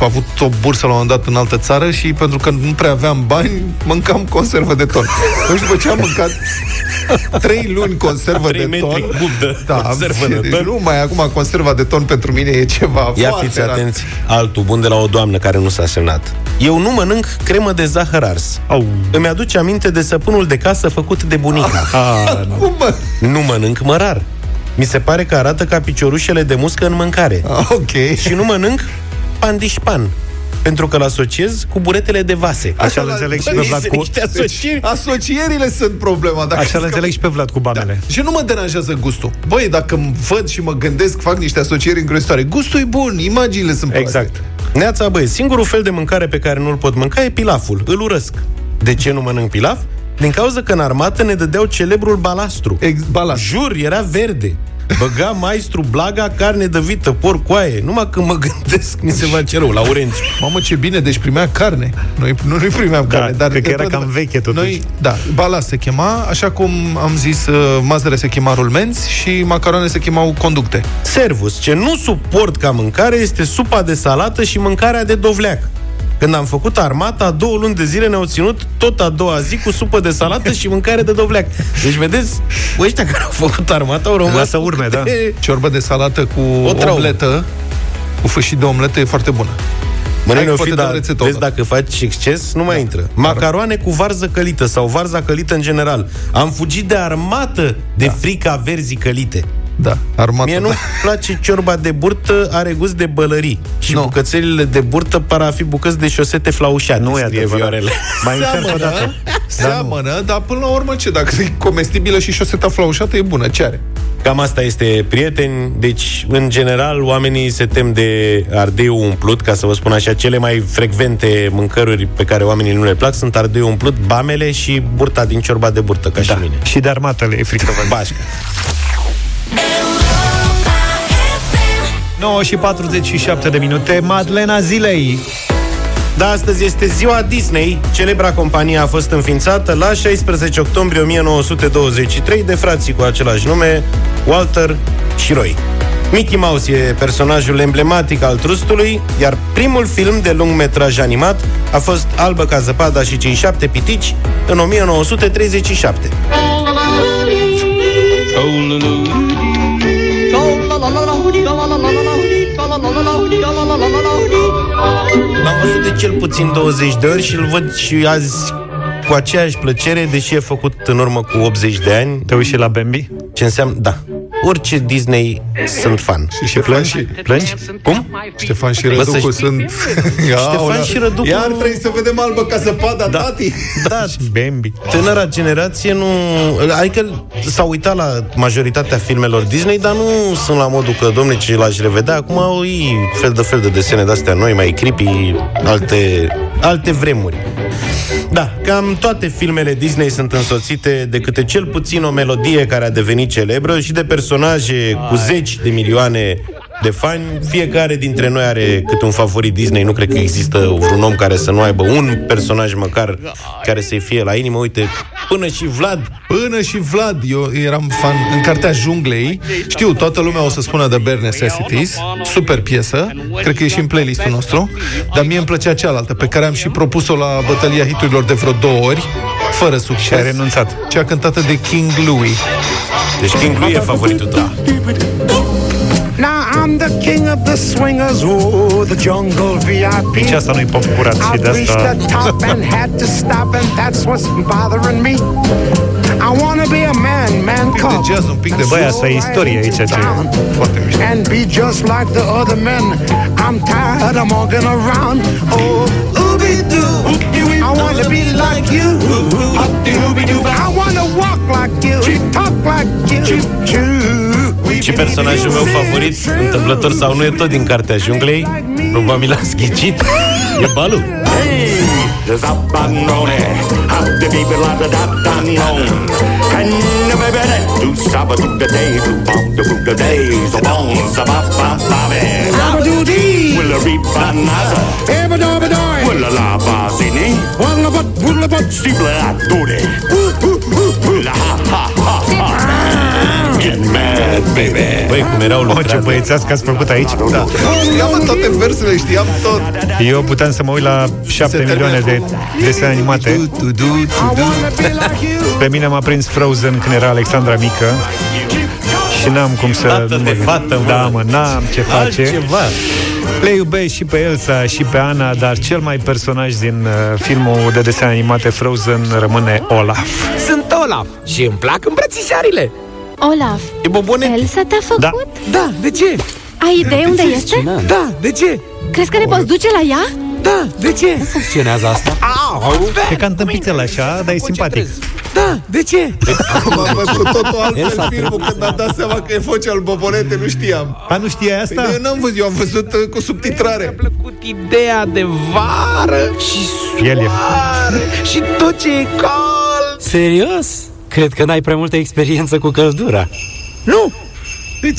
Speaker 3: avut o bursă la un moment dat în altă țară și pentru că nu prea aveam bani, mâncam conservă de ton. Deci după ce am mâncat trei luni conservă
Speaker 2: Trei
Speaker 3: de
Speaker 2: metri
Speaker 3: ton...
Speaker 2: cub de
Speaker 3: da,
Speaker 2: conservă
Speaker 3: am,
Speaker 2: de
Speaker 3: deci
Speaker 2: ton.
Speaker 3: nu mai acum conserva de ton pentru mine e ceva
Speaker 2: Ia
Speaker 3: foarte
Speaker 2: fiți
Speaker 3: rar.
Speaker 2: atenți, altul bun de la o doamnă care nu s-a semnat. Eu nu mănânc cremă de zahăr ars.
Speaker 1: Au.
Speaker 2: Îmi aduce aminte de săpunul de casă făcut de bunica.
Speaker 1: Ah, nu.
Speaker 3: Cum, mă?
Speaker 2: Nu mănânc mărar. Mi se pare că arată ca piciorușele de muscă în mâncare.
Speaker 3: Ah, Ok.
Speaker 2: Și nu mănânc pandișpan. Pentru că îl asociez cu buretele de vase.
Speaker 1: Așa îl înțeleg și pe
Speaker 2: Băi,
Speaker 1: Vlad
Speaker 2: sunt
Speaker 1: cu...
Speaker 2: niște asocieri.
Speaker 3: Deci, asocierile sunt problema. Dacă
Speaker 1: Așa îl
Speaker 3: scap-
Speaker 1: înțeleg și pe Vlad cu banele
Speaker 3: Și nu mă deranjează gustul. Băi, dacă îmi văd și mă gândesc, fac niște asocieri îngrozitoare. Gustul e bun, imaginile sunt proaste.
Speaker 1: Exact
Speaker 2: Neața, băi, singurul fel de mâncare pe care nu-l pot mânca e pilaful. Îl urăsc. De ce nu mănânc pilaf? Din cauza că în armată ne dădeau celebrul balastru.
Speaker 3: Ex- balast.
Speaker 2: Jur, era verde. Băga maestru blaga carne de vită, porc coaie. Numai când mă gândesc, mi se face rău, la urenți.
Speaker 3: Mamă, ce bine, deci primea carne. Noi nu nu primeam
Speaker 1: Da,
Speaker 3: carne, dar...
Speaker 1: cred că era
Speaker 3: într-adevăr,
Speaker 1: cam veche, totuși.
Speaker 3: Noi, da, bala se chema, așa cum am zis, uh, mazăre se chema rulmenți și macaroane se chemau conducte.
Speaker 2: Servus, ce nu suport ca mâncare este supa de salată și mâncarea de dovleac. Când am făcut armata, două luni de zile ne-au ținut tot a doua zi cu supă de salată și mâncare de dovleac. Deci, vedeți, băi, ăștia care au făcut armata au rămas
Speaker 1: Lasă
Speaker 2: cu
Speaker 1: urme, da.
Speaker 2: câte-
Speaker 3: Ciorbă de salată cu
Speaker 2: O traumă.
Speaker 3: omletă, cu fâșii de omletă, e foarte bună.
Speaker 2: Mănânc
Speaker 3: Hai,
Speaker 2: o
Speaker 3: poate
Speaker 2: fi,
Speaker 3: dau
Speaker 2: dar
Speaker 3: rețetă
Speaker 2: vezi,
Speaker 3: odată.
Speaker 2: dacă faci exces, nu mai intră. Macaroane cu varză călită sau varza călită în general. Am fugit de armată de frica verzii călite.
Speaker 3: Da, armată.
Speaker 2: Mie nu-mi place ciorba de burtă, are gust de bălării. Și
Speaker 3: Nu.
Speaker 2: bucățelile de burtă par a fi bucăți de șosete flaușate.
Speaker 1: Nu e
Speaker 2: scrie
Speaker 1: adevărat.
Speaker 2: Viorele.
Speaker 1: Mai încerc o
Speaker 3: Seamănă,
Speaker 1: dată
Speaker 3: seamănă, dar până la urmă ce? Dacă e comestibilă și șoseta flaușată, e bună. Ce are?
Speaker 2: Cam asta este, prieteni. Deci, în general, oamenii se tem de ardeiul umplut, ca să vă spun așa, cele mai frecvente mâncăruri pe care oamenii nu le plac sunt ardeiul umplut, bamele și burta din ciorba de burtă, ca și
Speaker 1: da.
Speaker 2: mine.
Speaker 1: Și de armată le e frică vă.
Speaker 2: Bașca.
Speaker 1: 9 și 47 de minute Madlena zilei
Speaker 2: Da, astăzi este ziua Disney. Celebra companie a fost înființată la 16 octombrie 1923 de frații cu același nume, Walter și Roy. Mickey Mouse e personajul emblematic al trustului, iar primul film de lung metraj animat a fost Albă ca zăpada și cei șapte pitici în 1937. L-am văzut de cel puțin 20 de ori și îl văd și azi cu aceeași plăcere, deși e făcut în urmă cu 80 de ani.
Speaker 1: Te uiți și la Bambi?
Speaker 2: Ce înseamnă, da, orice Disney sunt fan.
Speaker 3: Și Ștefan și...
Speaker 2: Plângi? Cum?
Speaker 3: Ștefan și
Speaker 2: Bă, să
Speaker 3: Răducu
Speaker 2: știi-
Speaker 3: sunt...
Speaker 2: Ștefan și Răducu-
Speaker 3: Iar trebuie să vedem albă ca zăpada, da. tati.
Speaker 2: Da,
Speaker 1: Bambi
Speaker 2: tânăra generație nu... Adică s-au uitat la majoritatea filmelor Disney, dar nu sunt la modul că, domne, ce l-aș revedea. Acum au ei fel de fel de desene de-astea noi, mai creepy, alte, alte vremuri. Da, cam toate filmele Disney sunt însoțite de câte cel puțin o melodie care a devenit celebră și de personaje cu zeci de milioane de fani. Fiecare dintre noi are câte un favorit Disney. Nu cred că există vreun om care să nu aibă un personaj măcar care să-i fie la inimă. Uite, până și Vlad.
Speaker 3: Până și Vlad, eu eram fan în cartea Junglei. Știu, toată lumea o să spună The Bare Necessities. Super piesă. Cred că e și în playlistul nostru. Dar mie îmi plăcea cealaltă, pe care am și propus-o la bătălia hiturilor de vreo două ori, fără succes. Și
Speaker 1: a renunțat.
Speaker 3: Cea cântată de King Louis.
Speaker 2: Deci King Louis e favoritul tău.
Speaker 18: I'm the king of the swingers, oh, the jungle VIP.
Speaker 1: Nici asta nu-i pop curat și de asta...
Speaker 18: the top and had to stop, and that's what's bothering me. I wanna be a man, man
Speaker 3: Un pic de jazz, un pic de
Speaker 1: Băi, asta e istorie aici, ce
Speaker 3: foarte mișto.
Speaker 18: and be just like the other men. I'm tired of walking around. Oh, ooby-doo. I wanna be like you. I wanna walk like you, talk like you.
Speaker 2: Și personajul meu favorit, întâmplător sau nu, e tot din cartea junglei. Probabil a ghicit. E Balu.
Speaker 19: The Zapanone, have the people of the Datanone. Can Get mad, baby.
Speaker 2: Băi, cum erau
Speaker 1: O, ce
Speaker 2: lucrate.
Speaker 1: băiețească ați făcut aici? Da.
Speaker 3: Știam în toate versurile, știam tot.
Speaker 1: Eu puteam să mă uit la 7 milioane de desene animate. Pe mine m-a prins Frozen când era Alexandra mică. Și n-am cum să...
Speaker 2: Tată de fată, mă.
Speaker 1: Da, mă, n-am ce face.
Speaker 2: Altceva.
Speaker 1: Le iubesc și pe Elsa și pe Ana, dar cel mai personaj din uh, filmul de desene animate Frozen rămâne Olaf.
Speaker 20: Sunt Olaf și îmi plac îmbrățișarile.
Speaker 21: Olaf,
Speaker 2: E bobonete.
Speaker 21: Elsa te-a făcut?
Speaker 1: Da.
Speaker 20: Da, de ce?
Speaker 21: Ai idee unde este?
Speaker 20: Da, de ce?
Speaker 21: Crezi că ne poți duce la ea?
Speaker 20: Da, de ce? Cum funcționează asta? Au,
Speaker 1: E ca întâmpițel așa, dar e simpatic.
Speaker 20: Da, de ce?
Speaker 3: Acum am văzut totul altfel
Speaker 20: Elsa,
Speaker 3: filmul când am dat seama că e foce al Bobonete, nu știam.
Speaker 1: A, nu știai asta?
Speaker 3: Păi eu n-am văzut, eu am văzut uh, cu subtitrare.
Speaker 20: Mi-a plăcut ideea de vară și
Speaker 1: El e.
Speaker 20: soare și tot ce e cald.
Speaker 22: Serios? Cred că n-ai prea multă experiență cu căldura.
Speaker 20: Nu,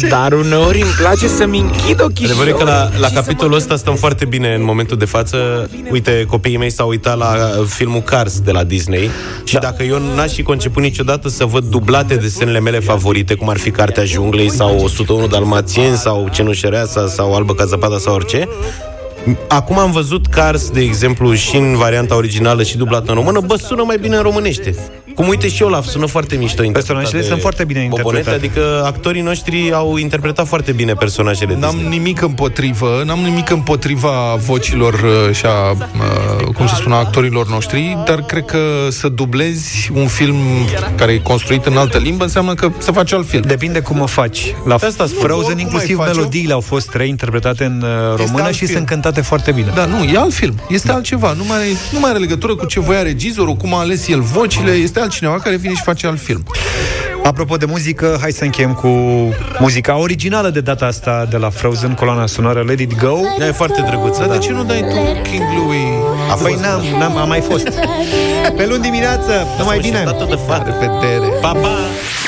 Speaker 20: dar uneori îmi place să-mi închid ochii
Speaker 2: Adevărul e că la, la capitolul ăsta stăm foarte bine în momentul de față. Uite, copiii mei s-au uitat la uh, filmul Cars de la Disney și da. dacă eu n-aș fi conceput niciodată să văd dublate desenele mele favorite, cum ar fi Cartea Junglei sau 101 Dalmațieni sau Cenușăreasa sau Albă ca zăpada sau orice, Acum am văzut Cars, de exemplu, și în varianta originală și dublată în română, bă, sună mai bine în românește. Cum uite și Olaf, sună foarte mișto
Speaker 1: Personajele sunt foarte bine
Speaker 2: Bobonete,
Speaker 1: interpretate.
Speaker 2: adică actorii noștri au interpretat foarte bine personajele
Speaker 3: N-am nimic împotrivă, n-am nimic împotriva vocilor uh, și a, uh, cum se spune, a actorilor noștri, dar cred că să dublezi un film care e construit în altă limbă înseamnă că să faci alt film.
Speaker 1: Depinde cum o faci. La
Speaker 2: Asta spun.
Speaker 1: Frozen,
Speaker 3: Oricum
Speaker 1: inclusiv
Speaker 3: ai face-o.
Speaker 1: melodiile au fost reinterpretate în uh, română
Speaker 3: alt
Speaker 1: și
Speaker 3: film.
Speaker 1: sunt cântate foarte bine.
Speaker 3: Da, nu, e alt film. Este da. altceva. Nu mai, are, nu mai are legătură cu ce voia regizorul, cum a ales el vocile. Este altcineva care vine și face alt film.
Speaker 1: Apropo de muzică, hai să încheiem cu muzica originală de data asta de la Frozen, coloana sonoră Let It Go.
Speaker 2: Da, e foarte drăguță,
Speaker 3: Dar
Speaker 2: da.
Speaker 3: de ce nu dai tu King Louis?
Speaker 1: A păi n-am, n-am, am mai fost. Pe luni dimineață, numai bine.
Speaker 2: de fată.
Speaker 3: Revedere.
Speaker 2: Pa, pa!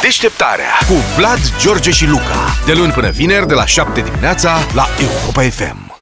Speaker 23: Deșteptarea cu Vlad, George și Luca. De luni până vineri, de la 7 dimineața, la Europa FM.